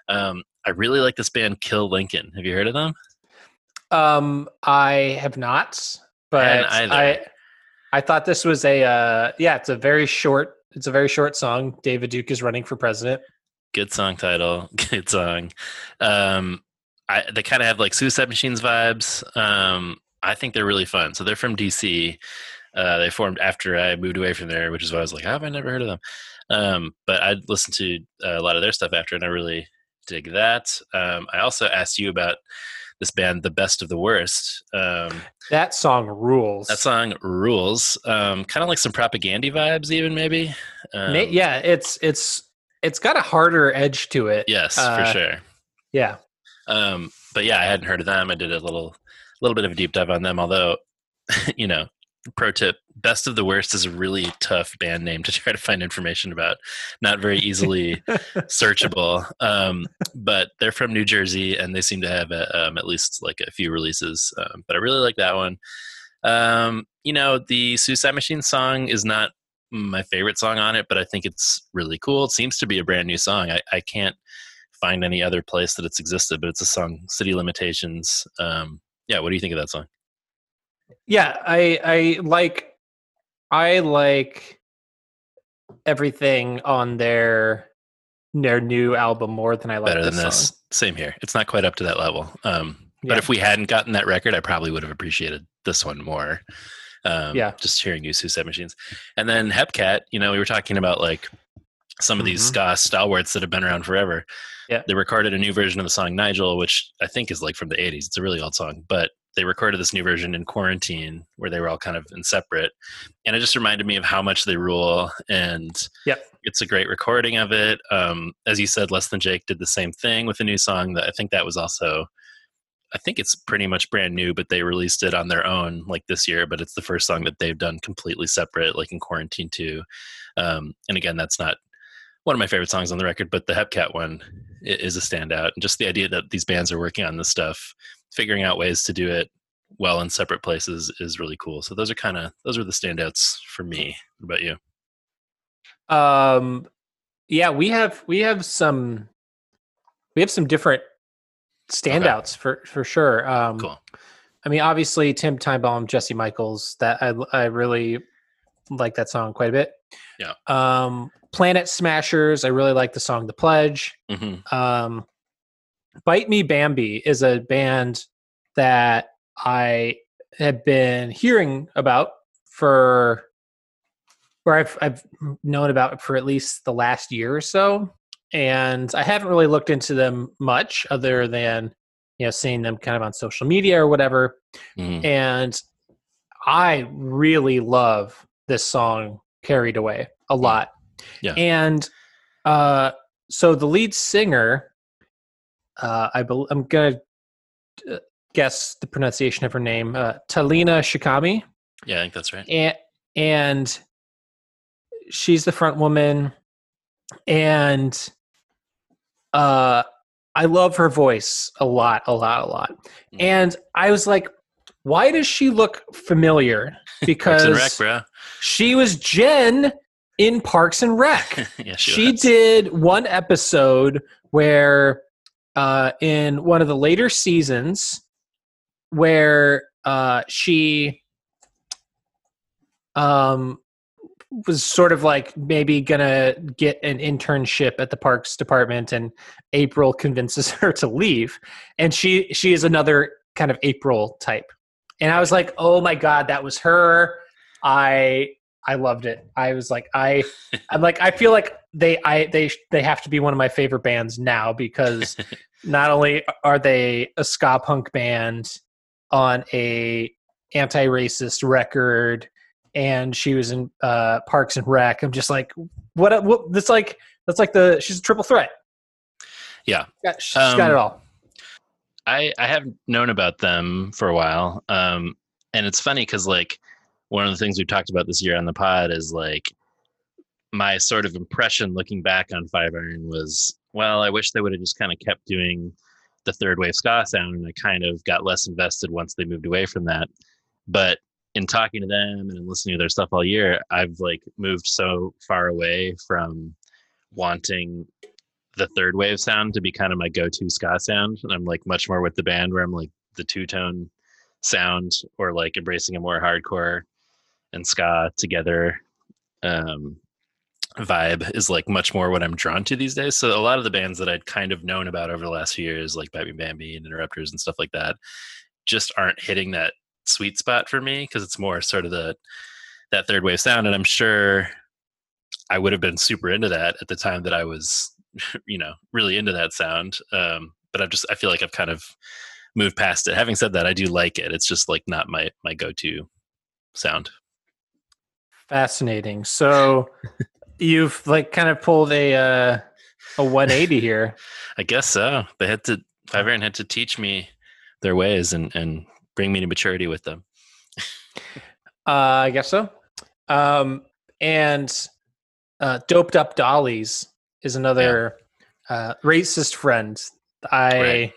Um, I really like this band Kill Lincoln. Have you heard of them? Um, I have not, but. I I thought this was a uh, yeah. It's a very short. It's a very short song. David Duke is running for president. Good song title. Good song. Um, I, they kind of have like Suicide Machines vibes. Um, I think they're really fun. So they're from DC. Uh, they formed after I moved away from there, which is why I was like, how have I never heard of them? Um, but I listened to a lot of their stuff after, and I really dig that. Um, I also asked you about this band, The Best of the Worst. Um, That song rules. that song rules. Um, kind of like some propaganda vibes, even maybe. Um, yeah, it's it's it's got a harder edge to it. Yes, Uh, for sure. Yeah. Um, but yeah, I hadn't heard of them. I did a little, little bit of a deep dive on them. Although, you know, pro tip: "Best of the Worst" is a really tough band name to try to find information about. Not very easily searchable. Um, but they're from New Jersey, and they seem to have a, um, at least like a few releases. Um, but I really like that one. Um, you know, the Suicide Machine song is not my favorite song on it, but I think it's really cool. It seems to be a brand new song. I, I can't find any other place that it's existed, but it's a song, City Limitations. Um, yeah, what do you think of that song? Yeah, I I like I like everything on their their new album more than I like Better than this. Song. Same here. It's not quite up to that level. Um, But Yeah. if we hadn't gotten that record, I probably would have appreciated this one more. Um, Yeah. Just hearing you Suicide Machines. And then Hepcat, you know, we were talking about like some of these Mhm. ska stalwarts that have been around forever. Yeah. They recorded a new version of the song Nigel, which I think is like from the 80s. It's a really old song, but they recorded this new version in quarantine where they were all kind of in separate. And it just reminded me of how much they rule. And Yep. it's a great recording of it. Um, as you said, Less Than Jake did the same thing with a new song that I think that was also I think it's pretty much brand new, but they released it on their own like this year. But it's the first song that they've done completely separate, like in quarantine too. Um, and again, that's not one of my favorite songs on the record, but the Hepcat one is a standout. And just the idea that these bands are working on this stuff, figuring out ways to do it well in separate places is really cool. So those are kind of those are the standouts for me. What about you? Um, yeah, we have we have some we have some different standouts for for sure. Um, Cool. I mean, obviously Tim Timebomb, Jesse Michaels. That I I really like that song quite a bit. Yeah. Um, Planet Smashers. I really like the song "The Pledge." hmm Um, Bite Me Bambi is a band that I have been hearing about for, or I've I've known about for at least the last year or so, and I haven't really looked into them much other than you know seeing them kind of on social media or whatever. hmm And I really love this song "Carried Away" a lot. Yeah. And uh, so the lead singer, uh, I bel I'm gonna uh, guess the pronunciation of her name, uh, Talina Shikami, Yeah, I think that's right. and and she's the front woman, and uh, I love her voice a lot, a lot, a lot. Mhm. And I was like, why does she look familiar? Parks Because and Rec, bro. she was Jen in Parks and Rec. yeah, she, she did one episode where uh in one of the later seasons where uh she um was sort of like maybe gonna get an internship at the parks department and april convinces her to leave. And she she is another kind of april type. And i was like oh my god that was her. I i loved it. I was like i i'm like i feel like they i they they have to be one of my favorite bands now because not only are they a ska punk band on a anti-racist record and she was in uh parks and rec i'm just like what what that's like that's like the she's a triple threat. Yeah. Got- she's got Um, it all. I I have known about them for a while, um, and it's funny because like one of the things we've talked about this year on the pod is like my sort of impression looking back on Five Iron was well, I wish they would have just kind of kept doing the third wave ska sound, and I kind of got less invested once they moved away from that. But in talking to them and listening to their stuff all year, I've like moved so far away from wanting the third wave sound to be kind of my go-to ska sound, and I'm like much more with the band where I'm like the two tone sound or like embracing a more hardcore and ska together um, vibe is like much more what I'm drawn to these days. So a lot of the bands that I'd kind of known about over the last few years, like Me Bambi and Interrupters and stuff like that, just aren't hitting that sweet spot for me because it's more sort of the that third wave sound. And I'm sure I would have been super into that at the time that I was, you know, really into that sound. Um, but I've just I feel like I've kind of moved past it. Having said that, I do like it. It's just like not my my go to sound. Fascinating. So you've like kind of pulled a uh, a 180 here. I guess so. They had to Iron had to teach me their ways and and bring me to maturity with them. Uh, I guess so. Um, and uh, doped up dollies is another uh, racist friend. I Right.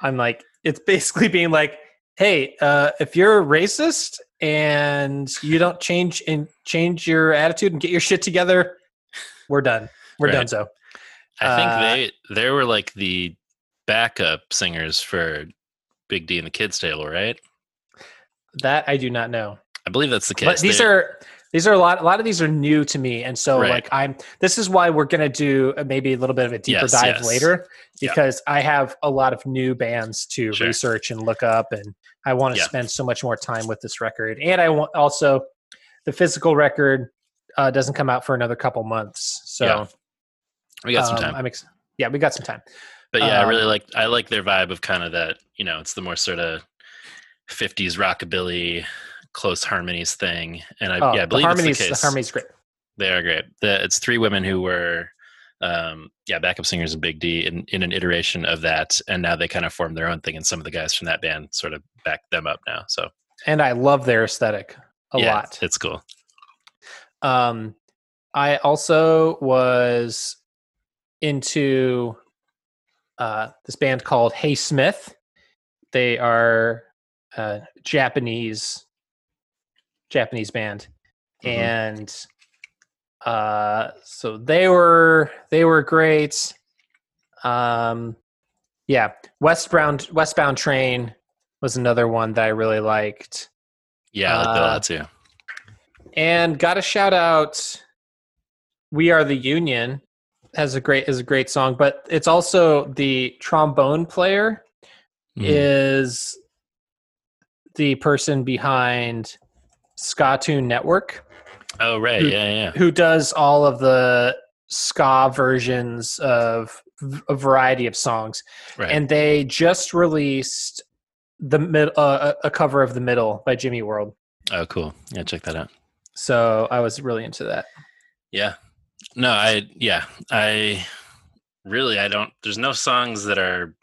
I'm like it's basically being like, hey, uh, if you're a racist and you don't change and change your attitude and get your shit together, we're done. We're Right. done. So I think Uh, they they were like the backup singers for Big D and the Kids Table, right? that I do not know. I believe that's the case. But these They- are these are a lot. A lot of these are new to me, and so Right. like I'm. This is why we're gonna do maybe a little bit of a deeper Yes, dive yes. later because I have a lot of new bands to Sure. research and look up, and I want to Yeah. spend so much more time with this record. And I want also the physical record uh, doesn't come out for another couple months, so Yeah. we got some um, time. I'm ex- yeah, we got some time. But yeah, I really Um, like I like their vibe of kind of that, you know, it's the more sort of 50s rockabilly close harmonies thing. And I Oh, yeah, I the believe harmonies, it's the the harmonies, great. They are great. The, it's three women who were um yeah, backup singers in Big D in, in an iteration of that and now they kind of formed their own thing and some of the guys from that band sort of back them up now. So And I love their aesthetic a yeah, lot. It's cool. Um, I also was into uh, this band called Hey Smith. They are a Japanese Japanese band, Mhm. and uh, so they were they were great. Um, yeah, Westbound Westbound Train was another one that I really liked. Yeah, I like that Uh, too. And got a shout out. We are the Union has a great is a great song, but it's also the trombone player Mhm. is the person behind Ska-Tune Network, Oh right, who- yeah, yeah. who does all of the ska versions of a variety of songs. Right. And they just released the mid, uh, a cover of the middle by Jimmy World. oh cool. Yeah, check that out. So I was really into that. Yeah. No, I yeah, I really I don't there's no songs that are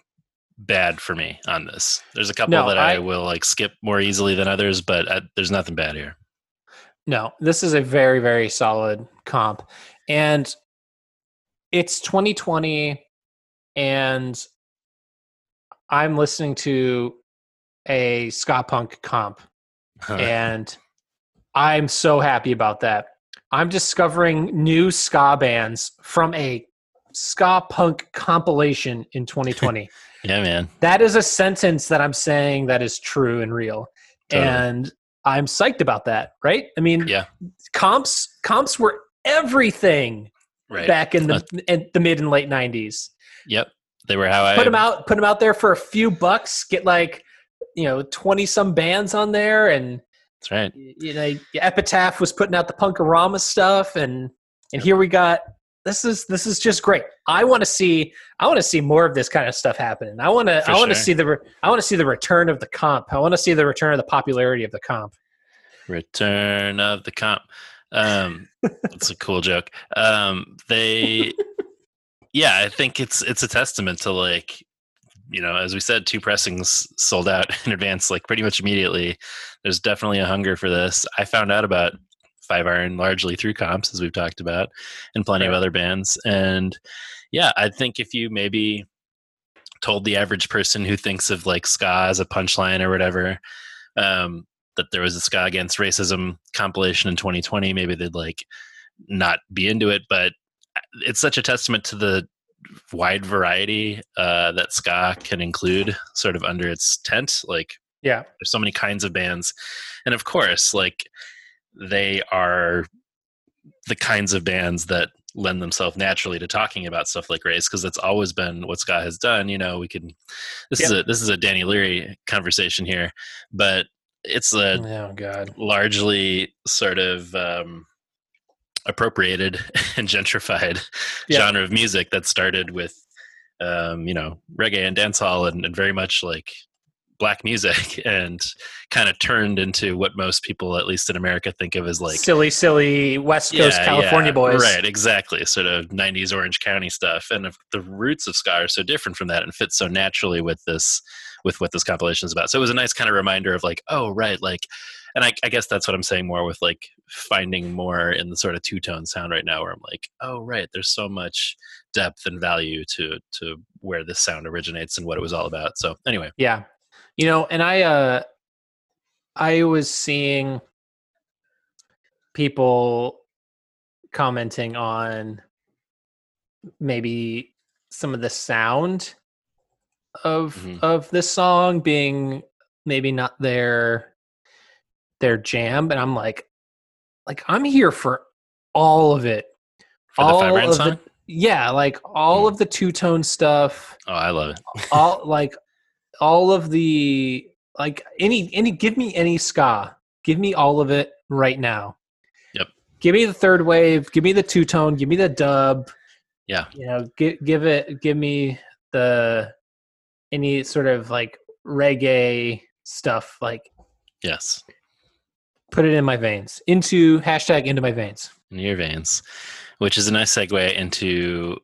bad for me on this. There's a couple No, that I, I- will like skip more easily than others, but I, there's nothing bad here. No, this is a very, very solid comp. And it's 2020, and I'm listening to a ska punk comp, and I'm so happy about that. I'm discovering new ska bands from a ska punk compilation in 2020. yeah, man. that is a sentence that I'm saying that is true and real. Totally. And I'm psyched about that, right? I mean, Yeah. comps comps were everything Right. back in the in the mid and late 90s. Yep. They were how I Put them out put them out there for a few bucks, get like, you know, 20 some bands on there and That's right. you know, Epitaph was putting out the Punk-O-Rama stuff and and here we got this is this is just great. I want to see I want to see more of this kind of stuff happening. I want to I want to sure. see the I want to see the return of the comp. I want to see the return of the popularity of the comp. Return of the comp. Um that's a cool joke. Um they yeah, I think it's it's a testament to like you know, as we said, two pressings sold out in advance, like pretty much immediately. There's definitely a hunger for this. I found out about Five Iron largely through comps, as we've talked about, and plenty of other bands. And yeah, I think if you maybe told the average person who thinks of like ska as a punchline or whatever um, that there was a ska against racism compilation in 2020 maybe they'd like not be into it but it's such a testament to the wide variety uh, that ska can include sort of under its tent like Yeah. there's so many kinds of bands and of course like they are the kinds of bands that lend themselves naturally to talking about stuff like race because that's always been what ska has done you know we can this is a this is a danny leary conversation here but it's a Oh God. largely sort of um, appropriated and gentrified genre of music that started with um, you know reggae and dancehall and, and very much like black music and kind of turned into what most people at least in america think of as like silly, silly West Coast yeah, California yeah, boys. right exactly. Sort of 90s orange county stuff. And if the roots of ska are so different from that and fit so naturally with this with what this compilation is about. So it was a nice kind of reminder of like oh right like and I, I guess that's what i'm saying more with like finding more in the sort of two-tone sound right now where i'm like oh right there's so much depth and value to to where this sound originates and what it was all about. So anyway. Yeah. You know, and I uh I was seeing people commenting on maybe some of the sound of Mhm. of this song being maybe not their their jam and I'm like like I'm here for all of it. for all Iron of song the yeah, like all Mm. of the two-tone stuff oh i love it all like all of the like any any give me any ska. Give me all of it right now. Yep. give me the third wave. Give me the two tone give me the dub. Yeah. you know give, give it give me the any sort of like reggae stuff like yes. put it in my veins. Into hashtag into my veins. In your veins, which is a nice segue into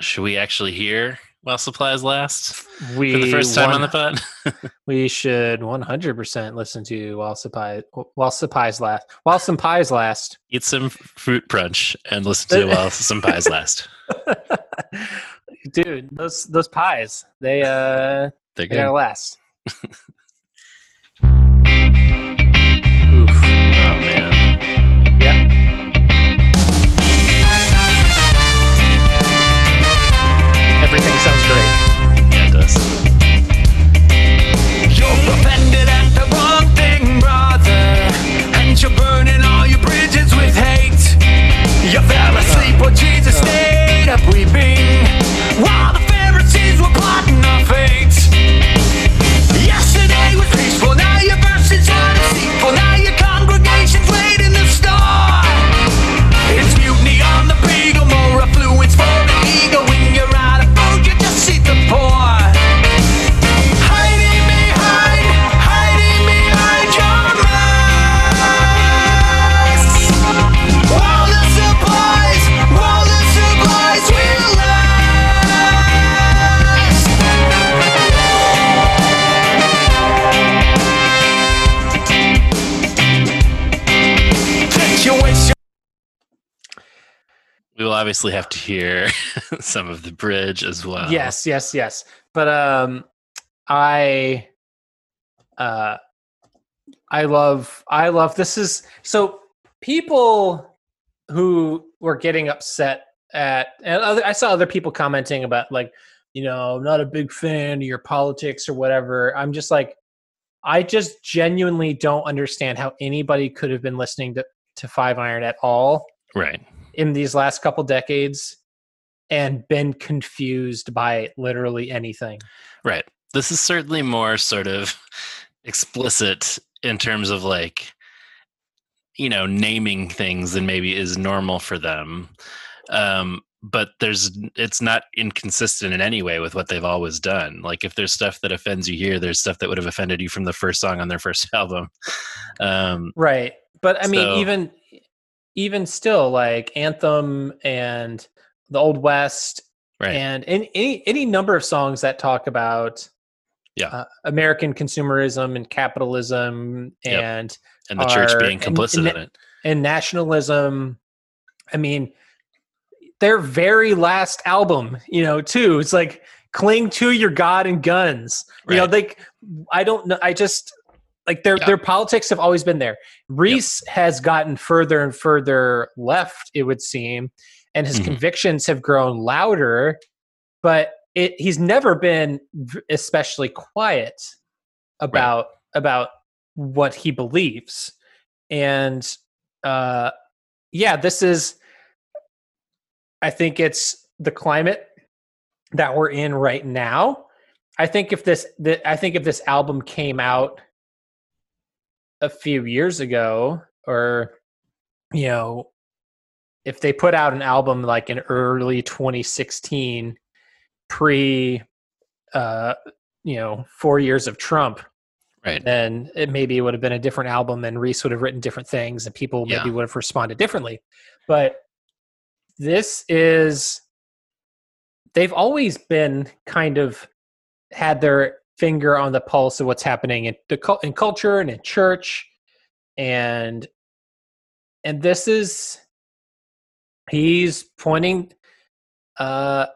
should we actually hear while supplies last we for the first time on the pod? we should 100% listen to while supplies while supplies last while some pies last Eat some fruit brunch and listen to while some pies last. Dude, those those pies, they uh They're they gotta last. sounds great. Obviously have to hear some of the bridge as well. Yes, yes, yes. But um I uh I love I love this is so people who were getting upset at and other, I saw other people commenting about like you know I'm not a big fan of your politics or whatever. I'm just like I just genuinely don't understand how anybody could have been listening to to Five Iron at all Right. In these last couple decades and been confused by literally anything. Right. This is certainly more sort of explicit in terms of like, you know, naming things than maybe is normal for them. Um, but there's it's not inconsistent in any way with what they've always done. Like if there's stuff that offends you here, there's stuff that would have offended you from the first song on their first album. Um, Right. But I mean So- even even still like Anthem and the Old West right. and any, any number of songs that talk about Yeah. uh, American consumerism and capitalism Yep. and and the church being complicit and- in it. and nationalism. I mean, their very last album, you know, too. It's like cling to your God and guns. You know, Right. like I don't know. I just like their Yeah. their politics have always been there. Reese has gotten further and further left, it would seem, and his Mhm. convictions have grown louder. But it he's never been especially quiet about about what he believes, and uh, yeah, this is. I think it's the climate that we're in right now. I think if this, the, I think if this album came out a few years ago, or you know, if they put out an album like in early 2016, pre, uh, you know, four years of Trump, Right. then it maybe would have been a different album and Reese would have written different things and people maybe Yeah. would have responded differently. But this is they've always been kind of had their finger on the pulse of what's happening in the in culture and in church and and this is he's pointing uh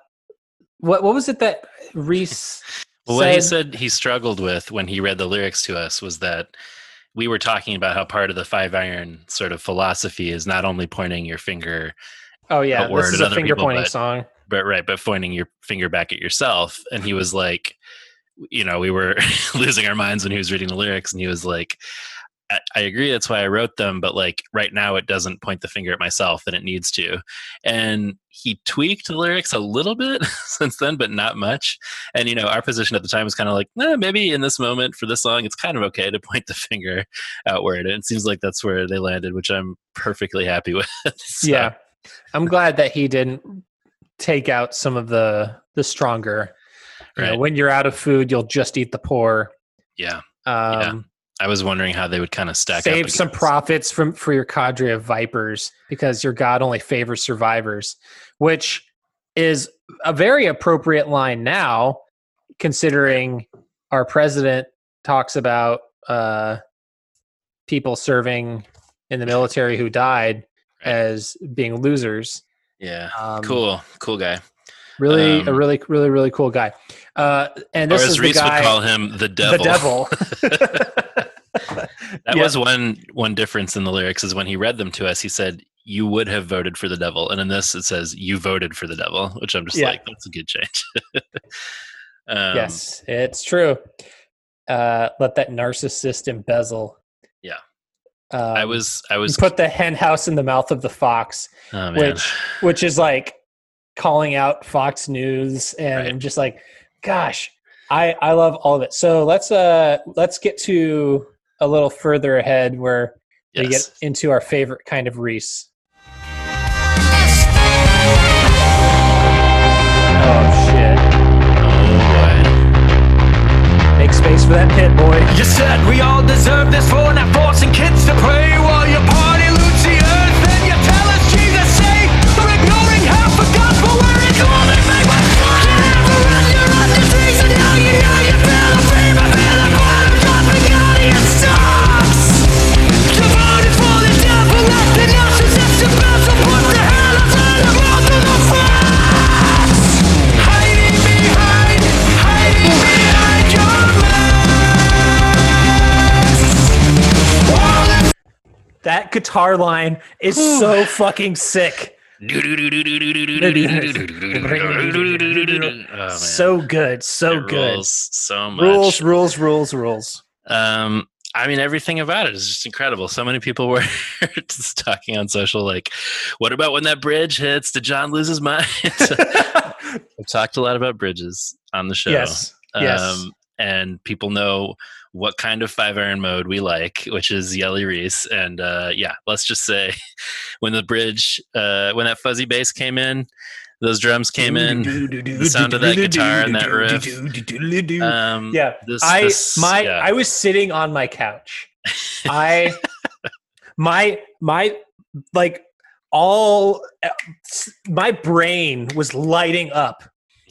what what was it that Reese Well, what he said- he struggled with when he read the lyrics to us was that we were talking about how part of the five iron sort of philosophy is not only pointing your finger, Oh yeah, this is a finger people, pointing but- song. but right, but pointing your finger back at yourself. And he was like, you know, we were losing our minds when he was reading the lyrics, and he was like, I, I agree, that's why I wrote them, but like right now it doesn't point the finger at myself and it needs to. And he tweaked the lyrics a little bit since then, but not much. And you know, our position at the time was kind of like, eh, maybe in this moment for this song, it's kind of okay to point the finger outward. And it seems like that's where they landed, which I'm perfectly happy with. So, Yeah, I'm glad that he didn't take out some of the the stronger. You know, when you're out of food, you'll just eat the poor. yeah. Um, I was wondering how they would kind of stack up. save some profits from for your cadre of vipers because your god only favors survivors, which is a very appropriate line now, considering our president talks about uh, people serving in the military who died Right. as being losers. Yeah. Um, cool. Cool guy. Really, a Um, really, really, really cool guy. Uh, and Or this as is the Reese guy, would call him, the devil. the devil. That Yeah. was one one difference in the lyrics is when he read them to us, he said, You would have voted for the devil. And in this it says you voted for the devil, which I'm just Yeah. like, that's a good change. um, yes, it's true. Uh, let that narcissist embezzle. Yeah. Um, I was I was put the hen house in the mouth of the fox, oh, which which is like calling out Fox News and Right. just like, gosh, I I love all of it. So let's uh let's get to a little further ahead where we get into our favorite kind of Reese. Oh shit! Oh Make space for that pit, boy. You said we all deserve this for not forcing kids to pray That guitar line is so fucking sick. Oh. So good, so It good. rules so much. Rules, rules, rules, rules. Um, I mean, everything about it is just incredible. So many people were just talking on social, like, "What about when that bridge hits? Did John lose his mind?" I've talked a lot about bridges on the show. yes, yes. Um, and people know what kind of five iron mode we like, which is Yelly Reese. And uh, yeah, let's just say when the bridge, uh, when that fuzzy bass came in, those drums came in, the sound of that guitar and that riff. Um, yeah, this, I this- my yeah. I was sitting on my couch. I my my like all my brain was lighting up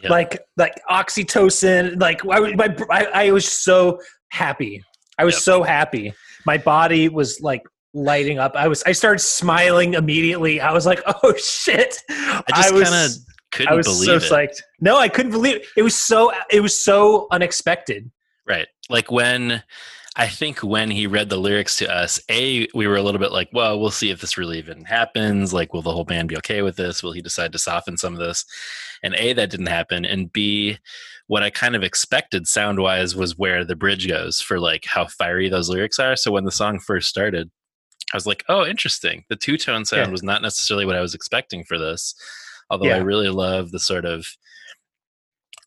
Yeah. like like oxytocin like I, was- my I, I was so happy i was Yep. so happy my body was like lighting up i was i started smiling immediately i was like oh shit I just was kind of couldn't I was believe so it. psyched. No, I couldn't believe it. It was so it was so unexpected. Right. Like when I think when he read the lyrics to us, A, we were a little bit like, well, we'll see if this really even happens. Like, will the whole band be okay with this? Will he decide to soften some of this? And A, that didn't happen. And B, what I kind of expected sound wise was where the bridge goes for like how fiery those lyrics are. So when the song first started, I was like, oh, interesting. The two tone sound Yeah. was not necessarily what I was expecting for this. Although I really love the sort of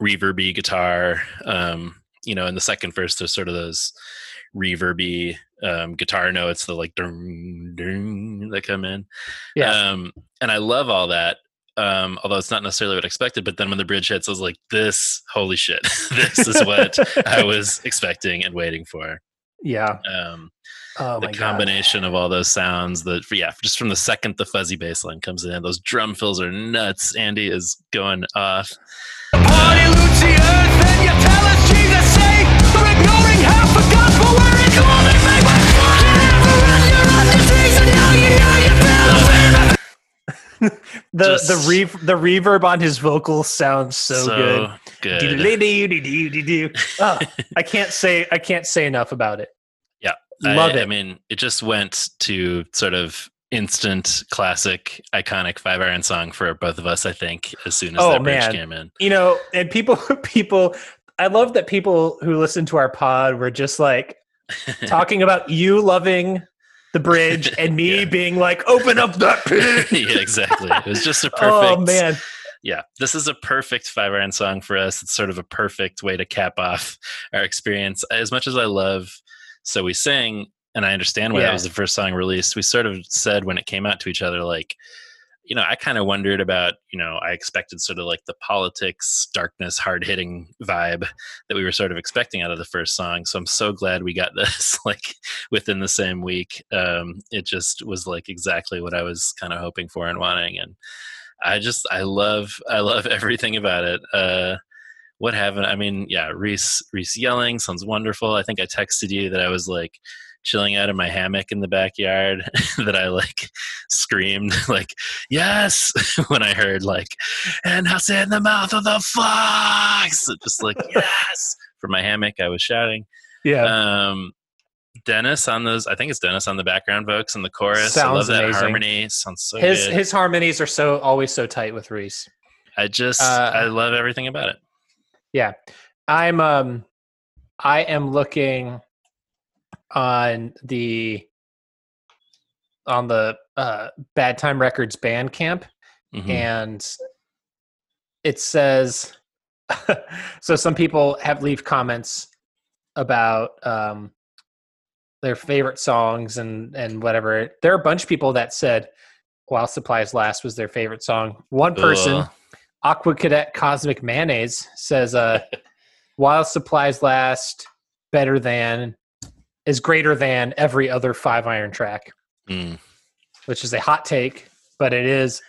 reverby guitar. Um, you know, in the second verse, there's sort of those reverby um, guitar notes, the like ding, ding that come in. Yeah. Um, and I love all that. Um, although it's not necessarily what I expected, but then when the bridge hits, I was like, "This, holy shit! this is what I was expecting and waiting for." Yeah. Um, Oh the my god. combination of all those sounds, the yeah, just from the second the fuzzy bass line comes in, those drum fills are nuts. Andy is going off. Party loots the earth and you tell us Jesus say We're ignoring half the gospel We're ignoring make one Never on the and now you know you feel The Just- the rev- the reverb on his vocals sounds so, good. good. Oh, I can't say I can't say enough about it. Love I, it. I mean, it just went to sort of instant classic, iconic five iron song for both of us. I think as soon as Oh, that bridge man. came in. you know, and people, people, I love that people who listen to our pod were just like talking about you loving the bridge and me Yeah. being like, open up that pit. yeah, exactly. It was just a oh, perfect. Oh man, yeah, this is a perfect five iron song for us. It's sort of a perfect way to cap off our experience. As much as I love So We Sing, and I understand why Yeah. that was the first song released, we sort of said when it came out to each other, like, you know, I kind of wondered about, you know, I expected sort of like the politics, darkness, hard hitting vibe that we were sort of expecting out of the first song. So I'm so glad we got this like within the same week. Um, it just was like exactly what I was kind of hoping for and wanting. And I just I love I love everything about it. Uh, what haven't I mean? Yeah, Reese Reese yelling sounds wonderful. I think I texted you that I was like chilling out in my hammock in the backyard that I like screamed like yes when I heard like and I said in the mouth of the fox just like yes from my hammock I was shouting yeah, um Dennis on those I think it's Dennis on the background vocals and the chorus I Sounds love that amazing. harmony sounds so his good. his harmonies are so always so tight with Reese. I just Uh, I love everything about it. Yeah. I'm um I am looking on the on the uh Bad Time Records Bandcamp Mhm. and it says so some people have leave comments about um their favorite songs and and whatever. There are a bunch of people that said While Supplies Last was their favorite song. One person Ugh. Aqua Cadet Cosmic Mayonnaise says, uh, while supplies last, better than, is greater than every other five iron track, Mm. which is a hot take, but it is,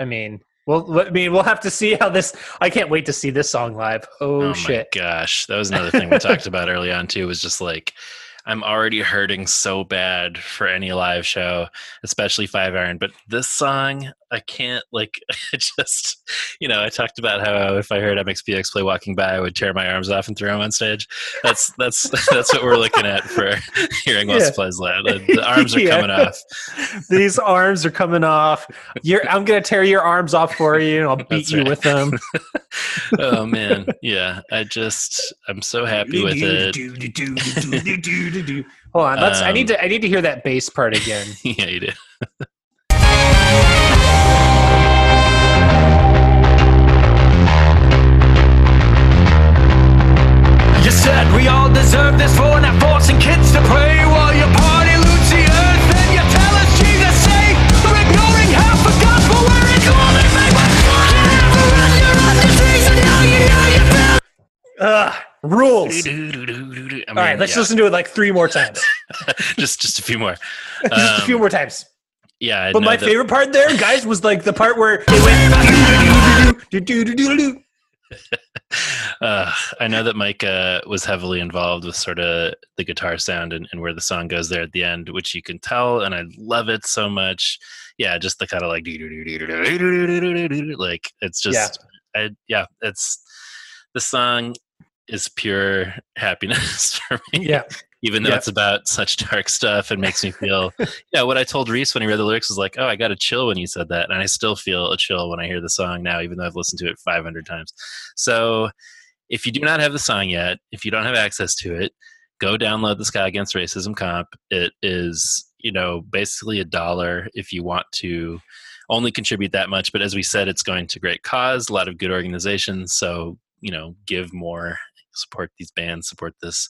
I mean, well, I mean, we'll have to see how this, I can't wait to see this song live. Oh, Oh, shit. my gosh, that was another thing we talked about early on too. Was just like I'm already hurting so bad for any live show, especially Five Iron. But this song, I can't like. I just, you know, I talked about how if I heard MXPX play "Walking By," I would tear my arms off and throw them on stage. That's that's that's what we're looking at for hearing While Yeah. Supplies Last. The, the arms are Yeah. coming off. These arms are coming off. You're, I'm going to tear your arms off for you and I'll beat That's you right. with them. Oh man, yeah. I just, I'm so happy with it. Hold on, let's. I Um, need to. I need to hear that bass part again. yeah, you do. Ugh, rules. I All right, let's yeah, listen to it like three more times. just just a few more. Just a few Um, more times. Yeah, But know my that- favorite part there, guys, was like the part where it went. uh, I know that Mike uh, was heavily involved with sort of the guitar sound and, and where the song goes there at the end, which you can tell, and I love it so much. Yeah, just the kind of like like it's just I, yeah, it's the song is pure happiness for me. Yeah. even though Yeah. it's about such dark stuff and makes me feel yeah what i told reese when he read the lyrics was like oh i got a chill when you said that and i still feel a chill when i hear the song now even though i've listened to it 500 times so if you do not have the song yet if you don't have access to it go download the Ska Against Racism comp it is you know basically a dollar if you want to only contribute that much but as we said it's going to great cause a lot of good organizations so you know give more support these bands support this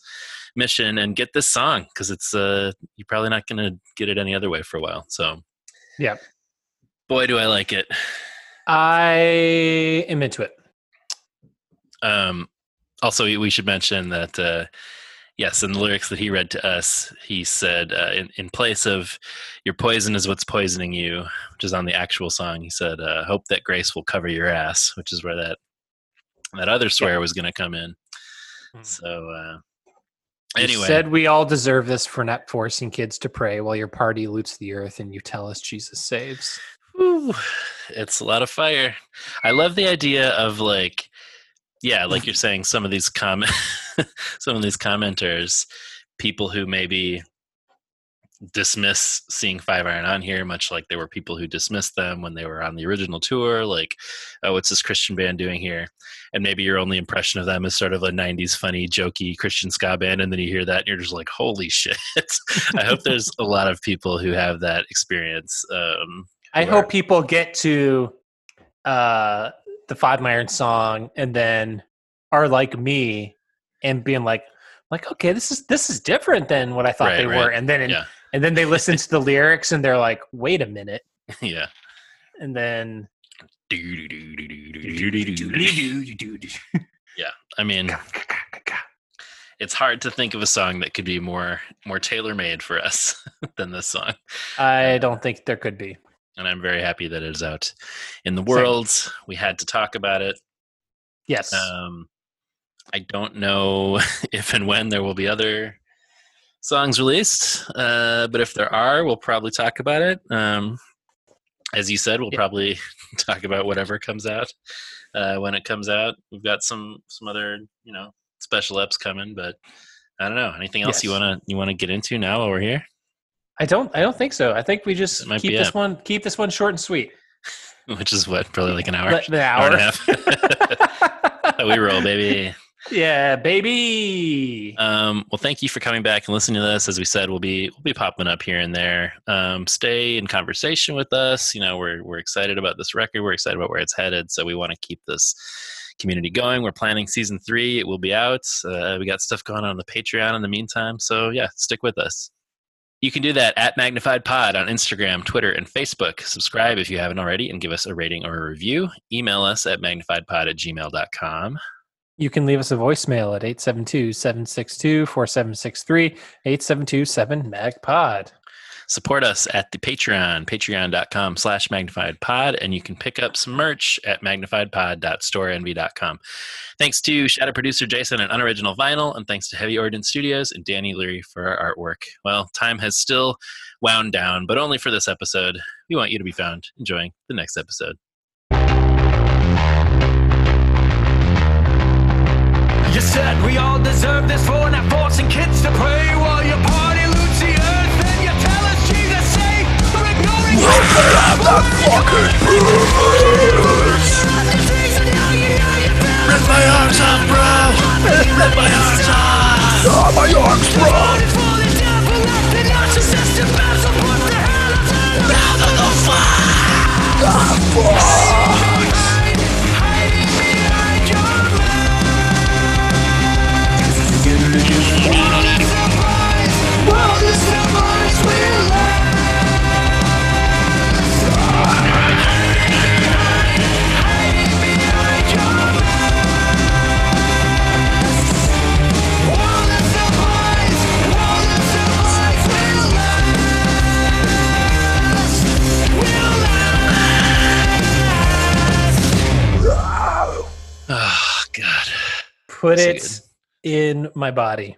mission and get this song because it's uh you're probably not going to get it any other way for a while so Yep. boy do i like it I am into it. um also we- we should mention that uh yes in the lyrics that he read to us he said uh, in, in place of your poison is what's poisoning you which is on the actual song he said uh, hope that grace will cover your ass which is where that that other swear was going to come in so uh You anyway said we all deserve this for not forcing kids to pray while your party loots the earth and you tell us Jesus saves. Whew, it's a lot of fire. I love the idea of like, yeah, like you're saying, some of these comment, some of these commenters, people who maybe dismiss seeing Five Iron on here, much like there were people who dismissed them when they were on the original tour. Like, oh, what's this Christian band doing here? And maybe your only impression of them is sort of a '90s funny, jokey Christian ska band, and then you hear that and you're just like, holy shit! I hope there's a lot of people who have that experience. Um, I hope people get to uh, the Five Iron song and then are like me and being like, like, okay, this is this is different than what I thought Right, they right. were, and then Yeah. And then they listen to the lyrics and they're like, wait a minute, yeah. and then Yeah, I mean, it's hard to think of a song that could be more more tailor made for us than this song, I don't think there could be. and I'm very happy that it is out in the world. We had to talk about it. Yes, Um, I don't know if and when there will be other songs released, uh, but if there are, we'll probably talk about it. Um, as you said, we'll Yeah. probably talk about whatever comes out uh, when it comes out. We've got some some other you know special eps coming, but I don't know. Anything else you wanna you wanna get into now while we're here? I don't. I don't think so. I think we just keep this it. one. Keep this one short and sweet. Which is what probably like an hour, The- the hour and a half. we roll, baby. Yeah, baby. Um, well, thank you for coming back and listening to this. As we said, we'll be we'll be popping up here and there. Um, stay in conversation with us. You know, we're we're excited about this record. We're excited about where it's headed. So we want to keep this community going. We're planning season three. It will be out. Uh, we got stuff going on on the Patreon in the meantime. So yeah, stick with us. You can do that at Magnified Pod on Instagram, Twitter, and Facebook. Subscribe if you haven't already and give us a rating or a review. Email us at magnifiedpod at gmail.com. You can leave us a voicemail at 872-762-4763, 872-7-MAGPOD. support us at the patreon patreon.com slash magnified pod and you can pick up some merch at magnifiedpod.storenvy.com thanks to shadow producer jason and unoriginal vinyl and thanks to heavy Origin studios and danny leary for our artwork. Well time has still wound down but only for this episode. We want you to be found. Enjoying the next episode You said we all deserve this for not forcing kids to pray while your party loots the earth. Then you tell us Jesus saved for ignoring. Look at the fucking boomers. Rip my arms out, bro. Rip my arms out. Ah, my arms, bro. Now the fuck. Ah, fuck. Put it in my body.